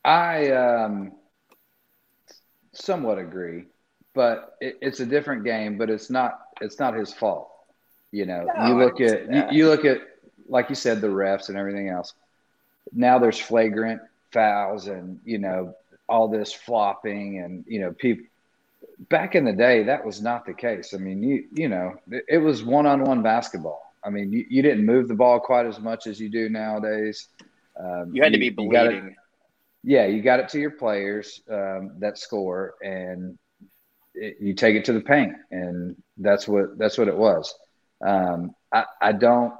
I um, somewhat agree, but it, it's a different game. But it's not it's not his fault. You know, No, you look at you, you look at like you said the refs and everything else. Now there's flagrant fouls and you know all this flopping and you know people. Back in the day, that was not the case. I mean, you you know, it, it was one on one basketball. I mean, you, you didn't move the ball quite as much as you do nowadays. Um, you had to be bleeding. yeah, you got it to your players um, that score, and it, you take it to the paint, and that's what that's what it was. Um, I, I don't.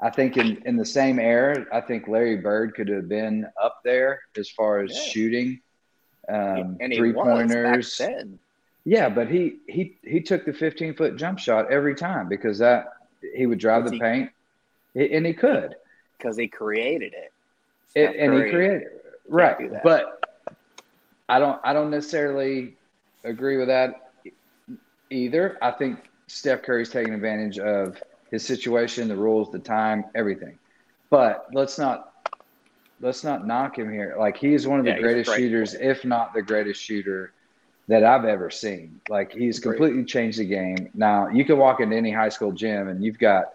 I think in, in the same era, I think Larry Bird could have been up there as far as Yeah. shooting um, three pointers. Yeah, but he he he took the 15 foot jump shot every time because that he would drive the he- paint, and he could. Because he created it. it, and he created do right but i don't i don't necessarily agree with that either. I think steph curry's taking advantage of his situation the rules the time everything. But let's not let's not knock him here. Like he is one of the Yeah, greatest great shooters if not the greatest shooter that I've ever seen. Like he's completely changed the game. Now you can walk into any high school gym and you've got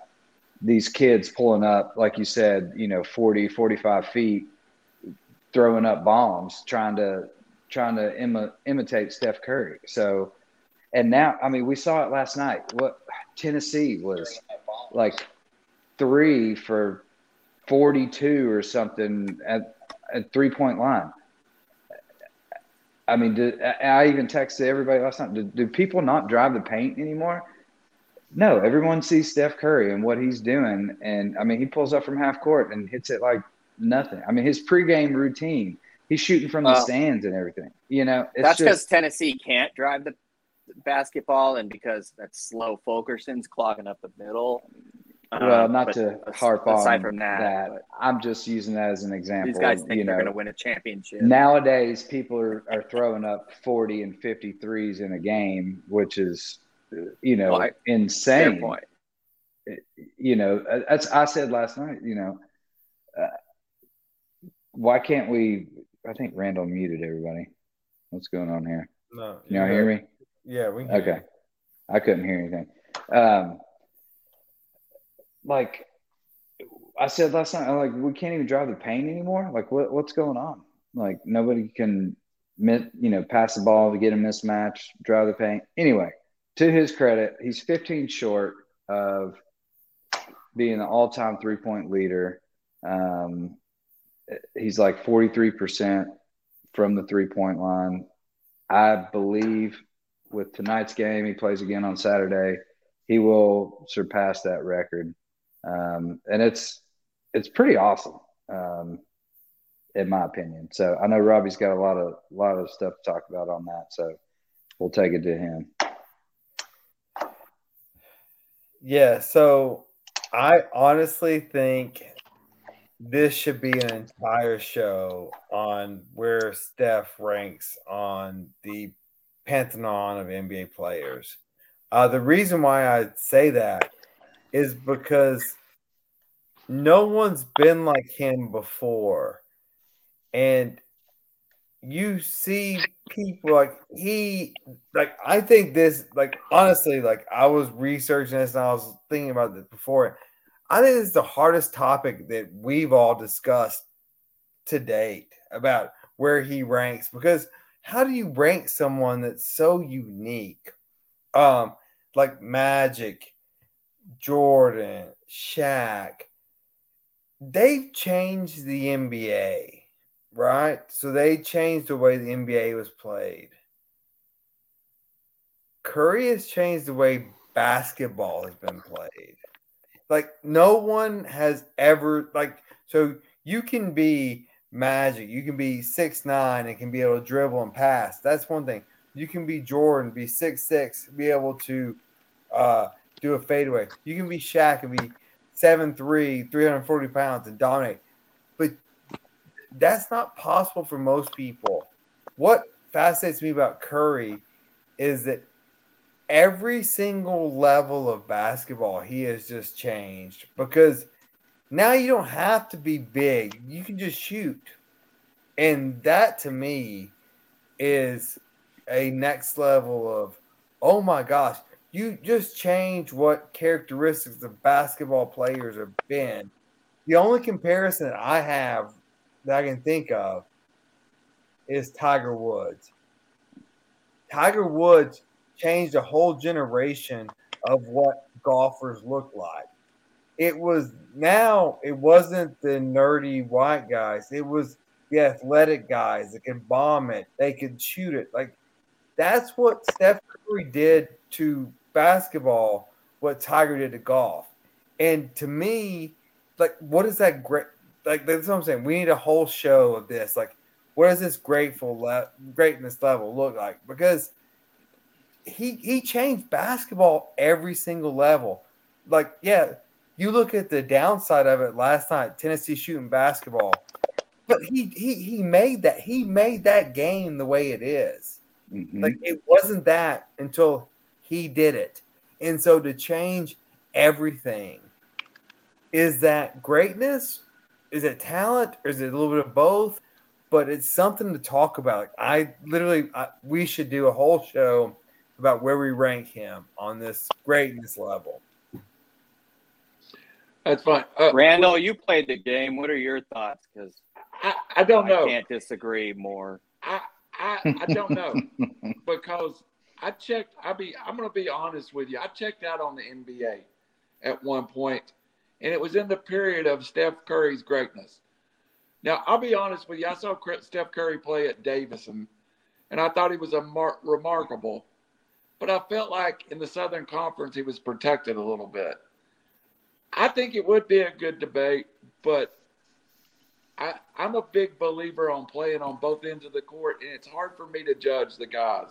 these kids pulling up, like you said, you know, 40, 45 feet, throwing up bombs, trying to trying to Im- imitate Steph Curry. So, and now, I mean, we saw it last night. What Tennessee was like three for 42 or something at at three point line. I mean, did, I even texted everybody last night. Do, do people not drive the paint anymore? No, everyone sees Steph Curry and what he's doing, and I mean, he pulls up from half court and hits it like nothing. I mean, his pregame routine, he's shooting from the stands and everything. You know, it's That's because Tennessee can't drive the basketball, and because that's slow Fulkerson's clogging up the middle. Well, Um, not but to as- harp on from that, but I'm just using that as an example. these guys think you they're going to win a championship. nowadays people are, are throwing up 40 and 53s in a game, which is, you know, Well, I- insane. point. You know, that's I said last night. You know, uh, why can't we? I think Randall muted everybody. What's going on here? No, Can y'all hear me? Yeah, we can. hear Okay. I couldn't hear anything. Um, like I said last night, like we can't even drive the paint anymore. Like what what's going on? Like nobody can, you know, pass the ball to get a mismatch, drive the paint. Anyway, to his credit, he's 15 short of being the all-time three-point leader. Um, he's like 43% from the three-point line. I believe with tonight's game, he plays again on Saturday. He will surpass that record, um, and it's it's pretty awesome, um, in my opinion. So I know Robbie's got a lot of lot of stuff to talk about on that. So we'll take it to him. Yeah, so I honestly think this should be an entire show on where Steph ranks on the pantheon of NBA players. Uh, the reason why I say that is because no one's been like him before. And you see people like he like I think this like honestly like I was researching this and I was thinking about this before. I think it's the hardest topic that we've all discussed to date about where he ranks because how do you rank someone that's so unique? Um like Magic, Jordan, Shaq, they've changed the NBA right? So they changed the way the NBA was played. Curry has changed the way basketball has been played. Like no one has ever like so you can be magic, you can be six nine and can be able to dribble and pass. That's one thing. You can be Jordan, be six six, be able to uh, do a fadeaway. You can be Shaq and be seven three, 340 pounds and dominate. But that's not possible for most people. What fascinates me about Curry is that every single level of basketball he has just changed because now you don't have to be big, you can just shoot. And that to me is a next level of oh my gosh, you just change what characteristics of basketball players have been. The only comparison that I have that I can think of is Tiger Woods. Tiger Woods changed a whole generation of what golfers look like. It was now it wasn't the nerdy white guys. It was the athletic guys that could bomb it. They could shoot it. Like that's what Steph Curry did to basketball, what Tiger did to golf. And to me, like what is that great like that's what I'm saying. We need a whole show of this. Like, what does this grateful le- greatness level look like? Because he he changed basketball every single level. Like, yeah, you look at the downside of it last night, Tennessee shooting basketball, but he he he made that he made that game the way it is. Mhm. Like it wasn't that until he did it. And so to change everything, is that greatness? Is it talent? Or is it a little bit of both? But it's something to talk about. I literally, I, we should do a whole show about where we rank him on this greatness level. That's fine. Uh, Randall, you played the game. What are your thoughts? Because I, I don't know. I can't disagree more. I, I, I don't know because I checked. I be I'm going to be honest with you. I checked out on the NBA at one point, and it was in the period of Steph Curry's greatness. Now I'll be honest with you. I saw Steph Curry play at Davidson, and I thought he was a mar- remarkable. But I felt like in the Southern Conference he was protected a little bit. I think it would be a good debate, but I, I'm a big believer on playing on both ends of the court, and it's hard for me to judge the guys.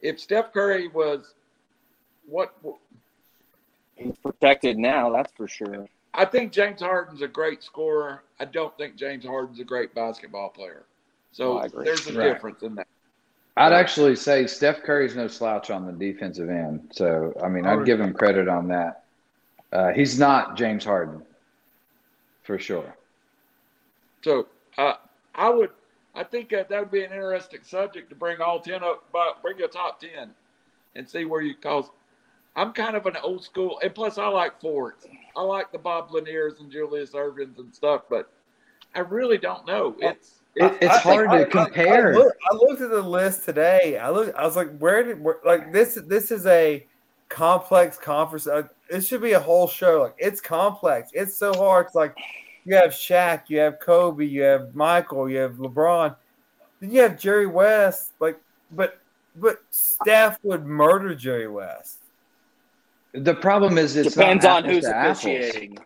If Steph Curry was what He's protected now, that's for sure. I think James Harden's a great scorer. I don't think James Harden's a great basketball player. So Oh, I there's a Right. difference in that. I'd actually say Steph Curry's no slouch on the defensive end. So, I mean, Oh, I'd give him credit on that. Uh, he's not James Harden, for sure. So uh, I would, I think that that would be an interesting subject to bring all ten up, but bring your top ten, and see where you cause. I'm kind of an old school, and plus I like forwards. I like the Bob Laniers and Julius Ervings and stuff, but I really don't know. It's It, it's I hard I- I- to compare. I, look- I looked at the list today. I look. I was like, where did where, like this? This is a complex conference. Uh, it should be a whole show. Like it's complex. It's so hard. It's like you have Shaq, you have Kobe, you have Michael, you have LeBron, then you have Jerry West. Like, but but Steph would murder Jerry West. the problem is it Depends not on who's officiating.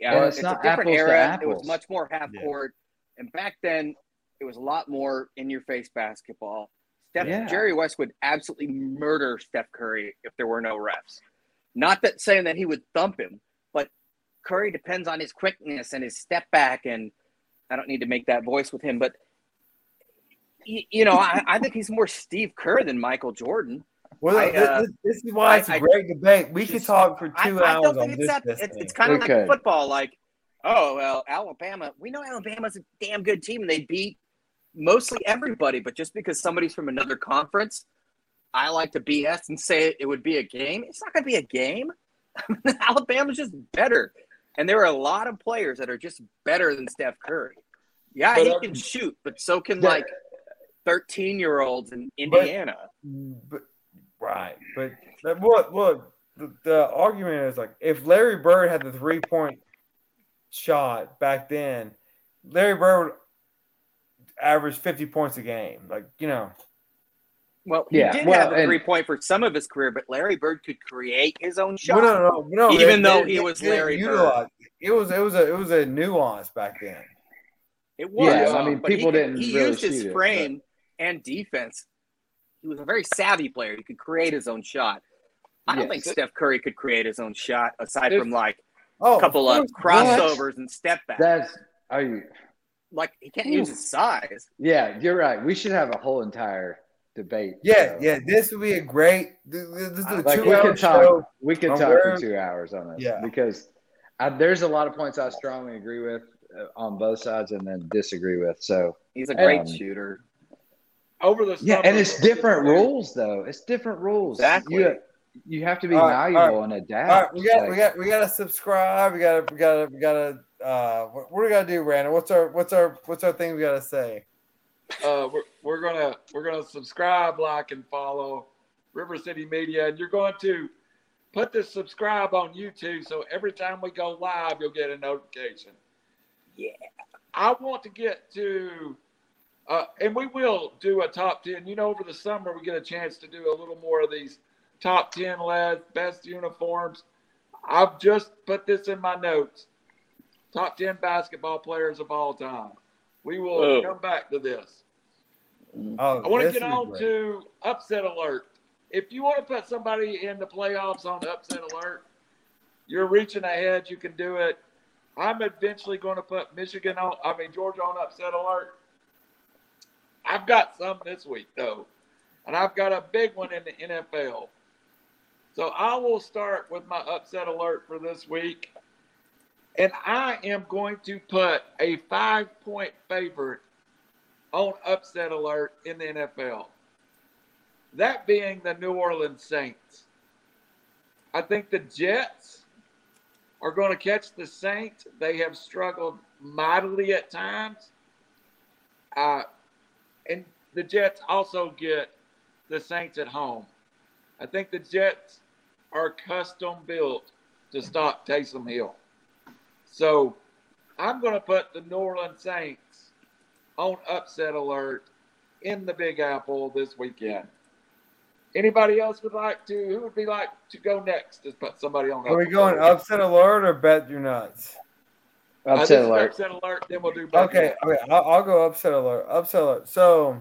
Yeah, And it's, it's a not different apples to era. It was much more half Yeah. court, and back then it was a lot more in your face basketball. Steph, Yeah. Jerry West would absolutely murder Steph Curry if there were no refs. Not that saying that he would thump him, but Curry depends on his quickness and his step back. And I don't need to make that voice with him, but y- you know, I, I think he's more Steve Kerr than Michael Jordan. Well, I, this, uh, this- this is why it's a I- I great debate. We could talk for two I hours don't on think this. it's that. this It's, it's kind of Okay. like football. Like, oh well, Alabama. We know Alabama's a damn good team, and they beat mostly everybody. But just because somebody's from another conference, I like to BS and say it would be a game. It's not going to be a game. Alabama's just better, and there are a lot of players that are just better than Steph Curry. Yeah, But, he uh, can shoot, but so can Yeah. like thirteen-year-olds in Indiana. But, right, but but look, look. The, the argument is like if Larry Bird had the three point shot back then, Larry Bird would average fifty points a game. Like you know, Well, he Yeah, did well, have a three point for some of his career, but Larry Bird could create his own shot. no, no, no. Even they- though they- he was didn't Larry Bird. It was it was a it was a nuance back then. It was. Yeah, I mean, people he, didn't He really used his shoot it, frame and defense. He was a very savvy player. He could create his own shot. I don't Yes. think Steph Curry could create his own shot aside If- from like Oh, a couple of crossovers and step backs. That's are you? Like he can't use his size. Yeah, you're right. We should have a whole entire debate. Yeah, So, yeah. This would be a great. This this is a Like we two hour could talk. show. We could on talk where- for two hours on this. Yeah. because I, there's a lot of points I strongly agree with uh, on both sides, and then disagree with. So He's a great Um, shooter. over the yeah, and it's different rules though. It's different rules. Exactly. You, you have to be All right, malleable and adapt. All right, we got Like, we got we got to subscribe. We got to we got to we got to. Uh, what, what do we got to do, Randall? What's our what's our what's our thing we got to say? Uh, we're, we're gonna we're gonna subscribe, like, and follow River City Media, and you're going to put this subscribe on YouTube, so every time we go live, you'll get a notification. Yeah. I want to get to, uh, and we will do a top ten. You know, over the summer we get a chance to do a little more of these top ten led best uniforms. I've just put this in my notes. Top ten basketball players of all time. We will Oh. come back to this. Oh, I want to get on great. to upset alert. If you want to put somebody in the playoffs on upset alert, you're reaching ahead. You can do it. I'm eventually going to put Michigan on. I mean Georgia on upset alert. I've got some this week though, and I've got a big one in the NFL. So I will start with my upset alert for this week, and I am going to put a five-point favorite on upset alert in the NFL. That being the New Orleans Saints. I think the Jets are going to catch the Saints. They have struggled mightily at times. Uh, and the Jets also get the Saints at home. I think the Jets are custom built to stop Taysom Hill. So I'm going to put the New Orleans Saints on upset alert in the Big Apple this weekend. Anybody else would like to? Who would be like to go next? Just put somebody on. Are we going alert. upset alert or bet your nuts? Upset is alert. Upset alert. Then we'll do. Okay, okay, I'll, I'll go upset alert. Upset alert. So,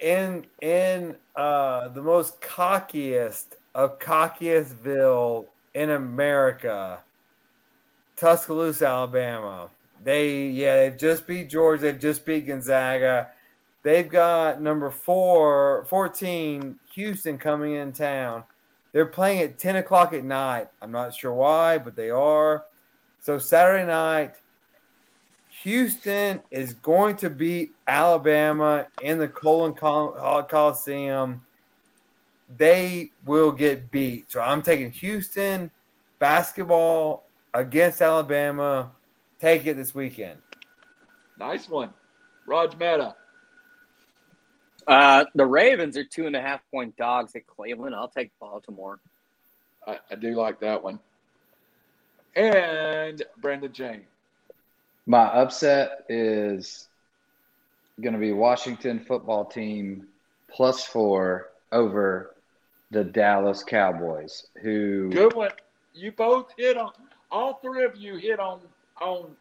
in in uh, the most cockiest of cockiestville in America, Tuscaloosa, Alabama. They yeah, they've just beat Georgia, they've just beat Gonzaga. They've got number four, 14, Houston coming in town. They're playing at 10 o'clock at night. I'm not sure why, but they are. So Saturday night, Houston is going to beat Alabama in the Colon uh, Coliseum. They will get beat. So I'm taking Houston basketball against Alabama. Take it this weekend. Nice one. Raj Mehta. Uh, the Ravens are two and a half point dogs at Cleveland. I'll take Baltimore. I, I do like that one. And Brandon James. My upset is going to be Washington football team plus four over the Dallas Cowboys. Who good one? You both hit on all three of you hit on on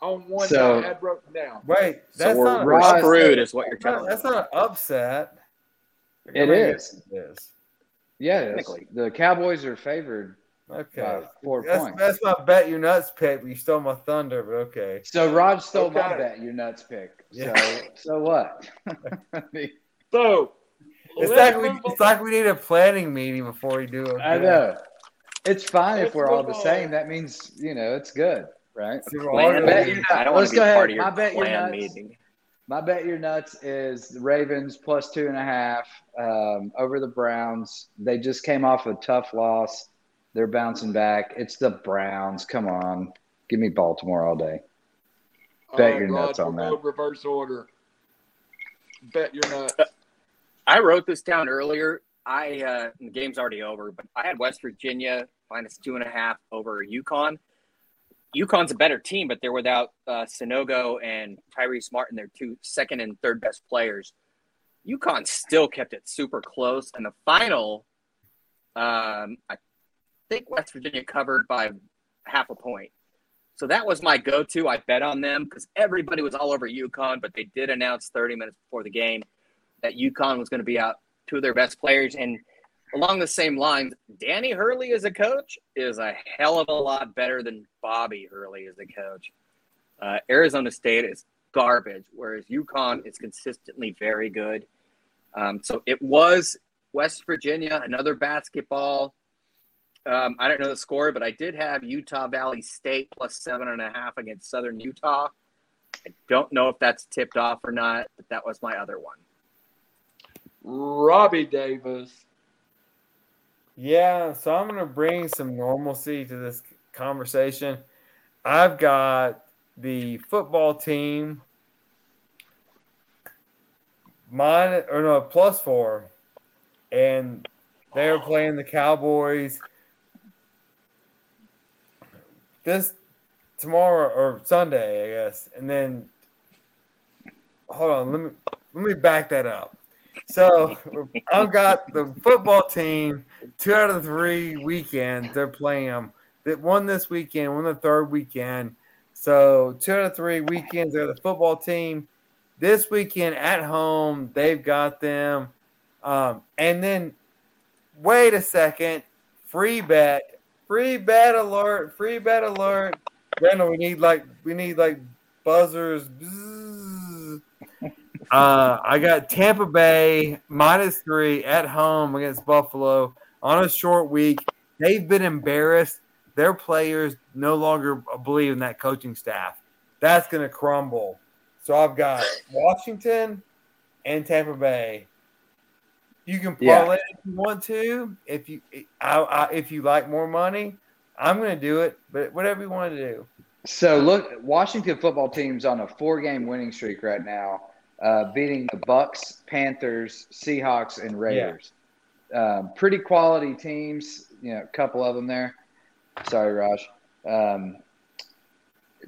on one so, I had broken down. Wait, that's so we're, not we're screwed, is what you're telling me. That's not an upset. It is. It is. Yeah, the Cowboys are favored Okay. four that's, points. That's my bet you nuts pick. You stole my thunder, but okay. So Rod stole okay. my bet you nuts pick. Yeah. So so what? so it's like we it's like we need a planning meeting before we do it. I know. It's fine if we're all the same. That means you know it's good, right? Plan bet you I don't Let's want to be part of your my bet plan meeting. My bet you're nuts is the Ravens plus two and a half um, over the Browns. They just came off a tough loss they're bouncing back. It's the Browns. Come on. Give me Baltimore all day. Bet your nuts on that. Reverse order. Bet your nuts. I wrote this down earlier. I uh, the game's already over, but I had West Virginia minus two and a half over UConn. UConn's a better team, but they're without uh, Sanogo and Tyrese Martin. They're two second and third best players. UConn still kept it super close, and the final, um, I think West Virginia covered by half a point. So that was my go to. I bet on them because everybody was all over UConn, but they did announce 30 minutes before the game that UConn was going to be out two of their best players. And along the same lines, Danny Hurley as a coach is a hell of a lot better than Bobby Hurley as a coach. Uh, Arizona State is garbage, whereas UConn is consistently very good. Um, so it was West Virginia, another basketball um, I don't know the score, but I did have Utah Valley State plus seven and a half against Southern Utah. I don't know if that's tipped off or not, but that was my other one. Robbie Davis. Yeah, so I'm going to bring some normalcy to this conversation. I've got the football team minus or no plus four, and they're playing the Cowboys this tomorrow or Sunday, I guess, and then hold on, let me let me back that up. So I've got the football team. Two out of three weekends they're playing them. That won this weekend, won the third weekend. So two out of three weekends they're the football team. This weekend at home they've got them. Um, and then wait a second, free bet Free bet alert! Free bet alert! Randall, we need like we need like buzzers. Uh, I got Tampa Bay minus three at home against Buffalo on a short week. They've been embarrassed. Their players no longer believe in that coaching staff. That's going to crumble. So I've got Washington and Tampa Bay you can parlay yeah. if you want to. If you I, I, if you like more money, I'm going to do it. But whatever you want to do. So look, Washington football team's on a four-game winning streak right now, uh, beating the Bucks, Panthers, Seahawks, and Raiders. Yeah. Um, pretty quality teams. You know, a couple of them there. Sorry, Raj. Um,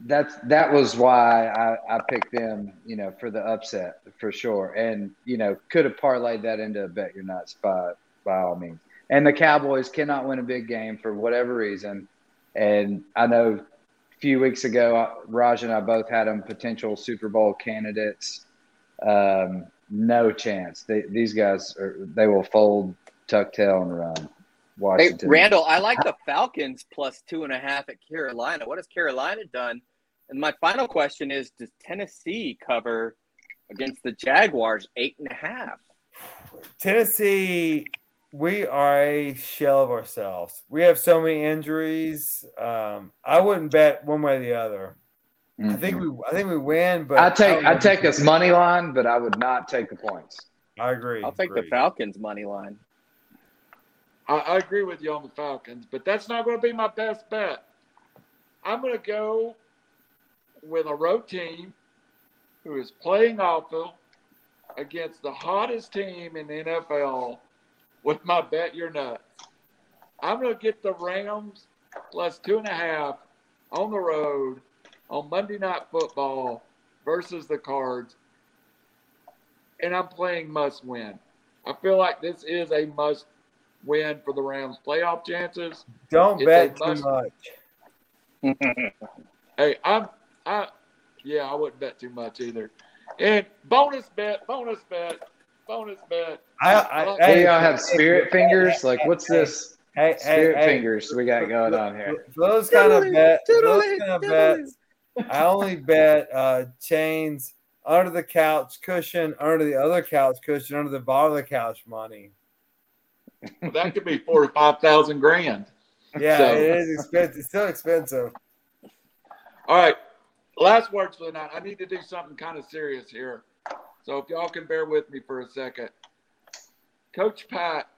that's that was why I, I picked them, you know, for the upset for sure. And, you know, could have parlayed that into a bet you're not spot by all means. And the Cowboys cannot win a big game for whatever reason. And I know a few weeks ago, Raj and I both had them potential Super Bowl candidates. Um, no chance. They, these guys are they will fold, tuck tail, and run. Hey, Washington. Randall, I like the Falcons plus two and a half at Carolina. What has Carolina done? And my final question is: Does Tennessee cover against the Jaguars eight and a half? Tennessee, we are a shell of ourselves. We have so many injuries. Um, I wouldn't bet one way or the other. I think Mhm. we, I think we win, but I take don't I take us money line, but I would not take the points. I agree. I'll take the. Falcons money line. I, I agree with you on the Falcons, but that's not going to be my best bet. I'm going to go with a road team who is playing awful against the hottest team in the NFL with my bet you're nuts. I'm going to get the Rams plus two and a half on the road on Monday Night Football versus the Cards. And I'm playing must win. I feel like this is a must win for the Rams playoff chances. Don't It's bet too much. Hey, I'm I yeah, I wouldn't bet too much either. And bonus bet, bonus bet, bonus bet. I, I, What What hey, do y'all have spirit hey, fingers? hey, Like what's hey, this Hey, hey, spirit hey, fingers we got going on here? Those kind of Diddly, bet, those kind of diddly. bets, I only bet uh, chains under the couch cushion, under the other couch cushion, under the bottom of the couch money. That could be four or five thousand grand. Yeah, So- it is expensive. It's still expensive. All right. Last words for the night. I need to do something kind of serious here. So if y'all can bear with me for a second. Coach Pat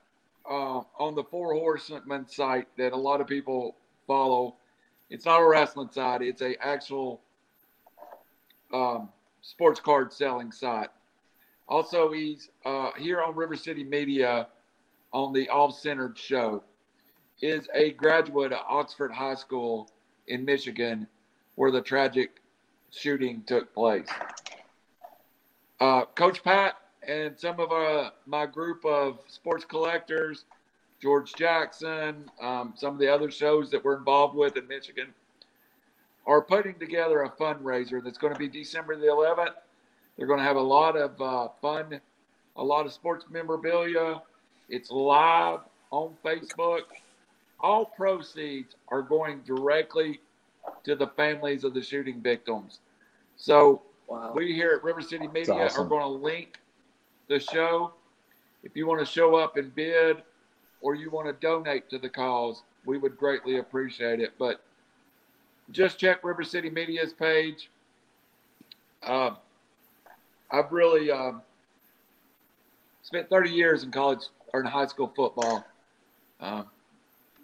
uh, on the Four Horsemen site that a lot of people follow. It's not a wrestling site. It's a actual um, sports card selling site. Also, he's uh, here on River City Media on the Off Centered Show. Is a graduate of Oxford High School in Michigan, where the tragic shooting took place. Uh, Coach Pat and some of uh, my group of sports collectors, George Jackson, um, some of the other shows that we're involved with in Michigan, are putting together a fundraiser that's going to be December the 11th. They're going to have a lot of uh, fun, a lot of sports memorabilia. It's live on Facebook. All proceeds are going directly to the families of the shooting victims. So Wow. we here at River City Media awesome. are going to link the show. If you want to show up and bid or you want to donate to the cause, we would greatly appreciate it. But just check River City Media's page. Uh, I've really um spent 30 years in college or in high school football. Uh,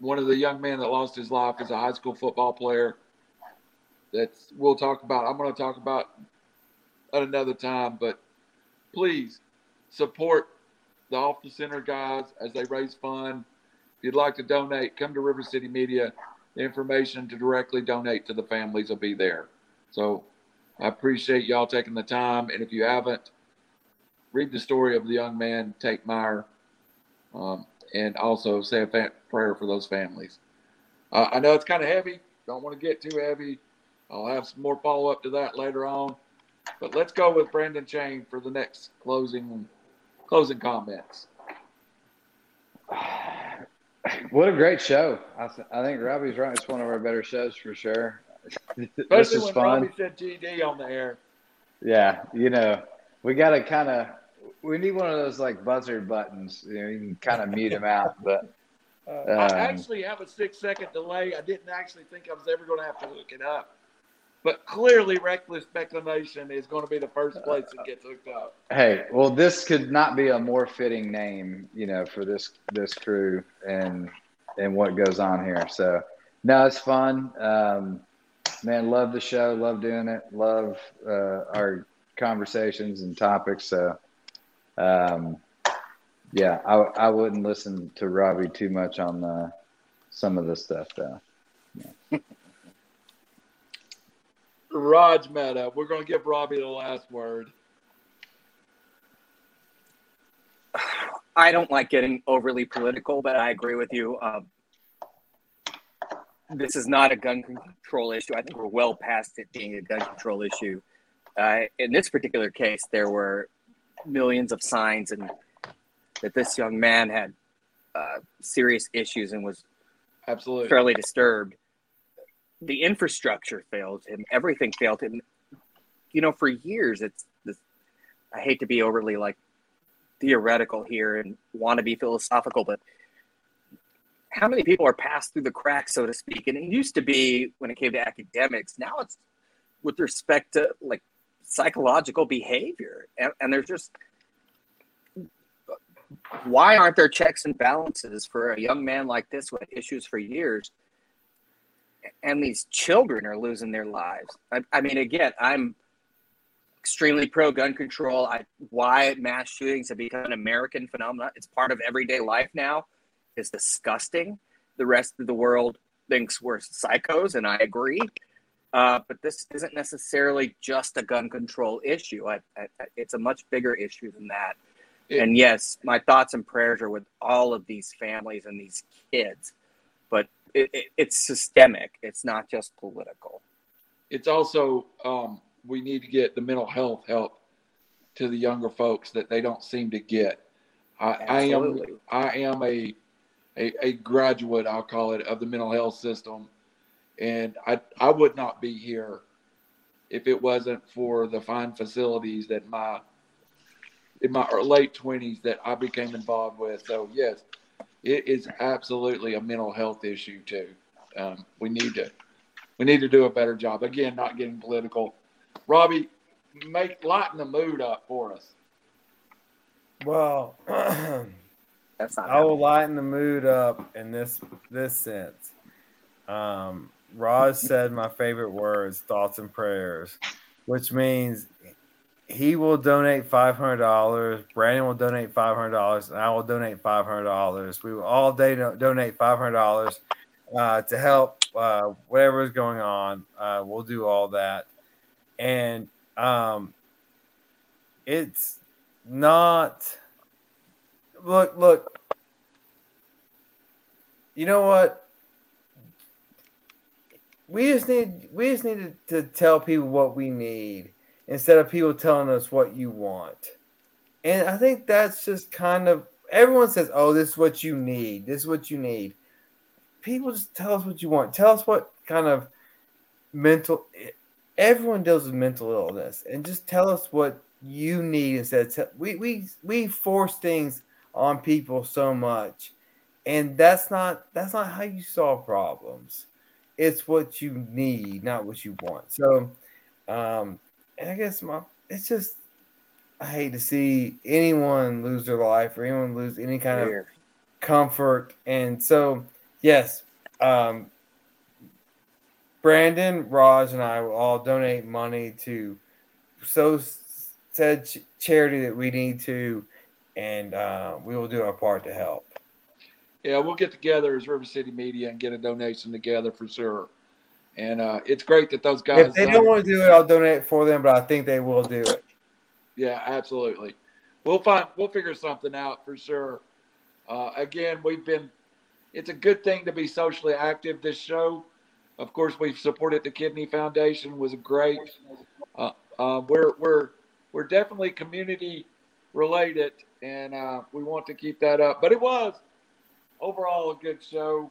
one of the young men that lost his life is a high school football player. That's we'll talk about. I'm going to talk about at another time, but please support the off the center guys as they raise fund. If you'd like to donate, come to River City Media. The information to directly donate to the families will be there. So I appreciate y'all taking the time. And if you haven't, read the story of the young man, Tate Myre, um, and also say a fa- prayer for those families. Uh, I know it's kind of heavy. Don't want to get too heavy. I'll have some more follow up to that later on. But let's go with Brandon Chain for the next closing closing comments. What a great show! I, th- I think Robbie's right. It's one of our better shows for sure. this is when fun. Robbie said GD on the air. Yeah, you know, we got to kind of we need one of those like buzzer buttons. You know, you can kind of mute him out, but I um, actually have a six second delay. I didn't actually think I was ever going to have to look it up. But clearly, reckless speculation is going to be the first place that gets hooked up. hey, well, this could not be a more fitting name, you know, for this this crew and and what goes on here. So, no, it's fun. Um, man, love the show. Love doing it. Love uh, our conversations and topics. So, um, yeah, I I wouldn't listen to Robbie too much on uh, some of the stuff though. Raj Mehta, we're going to give Robbie the last word. I don't like getting overly political, but I agree with you. Um, this is not a gun control issue. I think we're well past it being a gun control issue. Uh, in this particular case, there were millions of signs and that this young man had uh, serious issues and was Absolutely. fairly disturbed. The infrastructure failed him. Everything failed him. You know, for years, it's this. I hate to be overly like theoretical here and want to be philosophical, but how many people are passed through the cracks, so to speak? And it used to be when it came to academics. Now it's with respect to like psychological behavior, and, and there's just why aren't there checks and balances for a young man like this with issues for years? And these children are losing their lives. I, I mean, again, I'm extremely pro gun control. I, why mass shootings have become an American phenomenon. It's part of everyday life now. It's disgusting. The rest of the world thinks we're psychos, and I agree. Uh, but this isn't necessarily just a gun control issue. I, I, it's a much bigger issue than that. It, and yes, my thoughts and prayers are with all of these families and these kids, but it, it, it's systemic. It's not just political. It's also um, we need to get the mental health help to the younger folks that they don't seem to get. I, I am I am a, a a graduate, I'll call it, of the mental health system, and I I would not be here if it wasn't for the fine facilities that my in my late twenties that I became involved with. So yes, it is absolutely a mental health issue too. Um, we need to we need to do a better job. Again, not getting political. Robbie, make lighten the mood up for us. Well, That's not I will lighten the mood up in this this sense. Um, Roz said my favorite words, thoughts and prayers, which means he will donate five hundred dollars. Brandon will donate five hundred dollars, and I will donate five hundred dollars. We will all day donate five hundred dollars uh, to help uh, whatever is going on. Uh, we'll do all that, and um, it's not. Look, look. You know what? We just need we just need to, to tell people what we need instead of people telling us what you want. And I think that's just kind of everyone says, "Oh, this is what you need. This is what you need." People just tell us what you want. Tell us what kind of mental. Everyone deals with mental illness, and just tell us what you need instead. Of we we we force things on people so much, and that's not that's not how you solve problems. It's what you need, not what you want. So, um, and I guess my it's just I hate to see anyone lose their life or anyone lose any kind of comfort. And so, yes, um, Brandon, Raj, and I will all donate money to so said ch- charity that we need to, and uh, we will do our part to help. Yeah, we'll get together as River City Media and get a donation together for sure. And uh, it's great that those guys. If they don't want to do it, I'll donate for them, but I think they will do it. Yeah, absolutely. We'll find. We'll figure something out for sure. Uh, again, we've been. It's a good thing to be socially active. This show, of course, we've supported the Kidney Foundation. Was great. Uh, uh, we're we're we're definitely community related, and uh, we want to keep that up. But it was overall a good show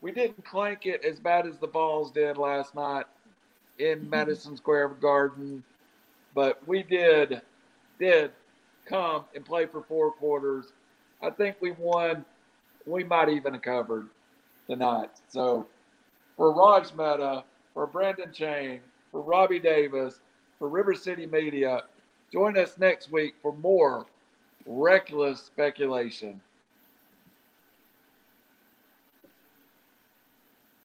we didn't clank it as bad as the balls did last night in mm-hmm. Madison Square Garden, but we did did come and play for four quarters. I think we won. We might even have covered tonight. So for Raj Mehta, for Brendan Chain, for Robbie Davis, for River City Media, join us next week for more reckless speculation.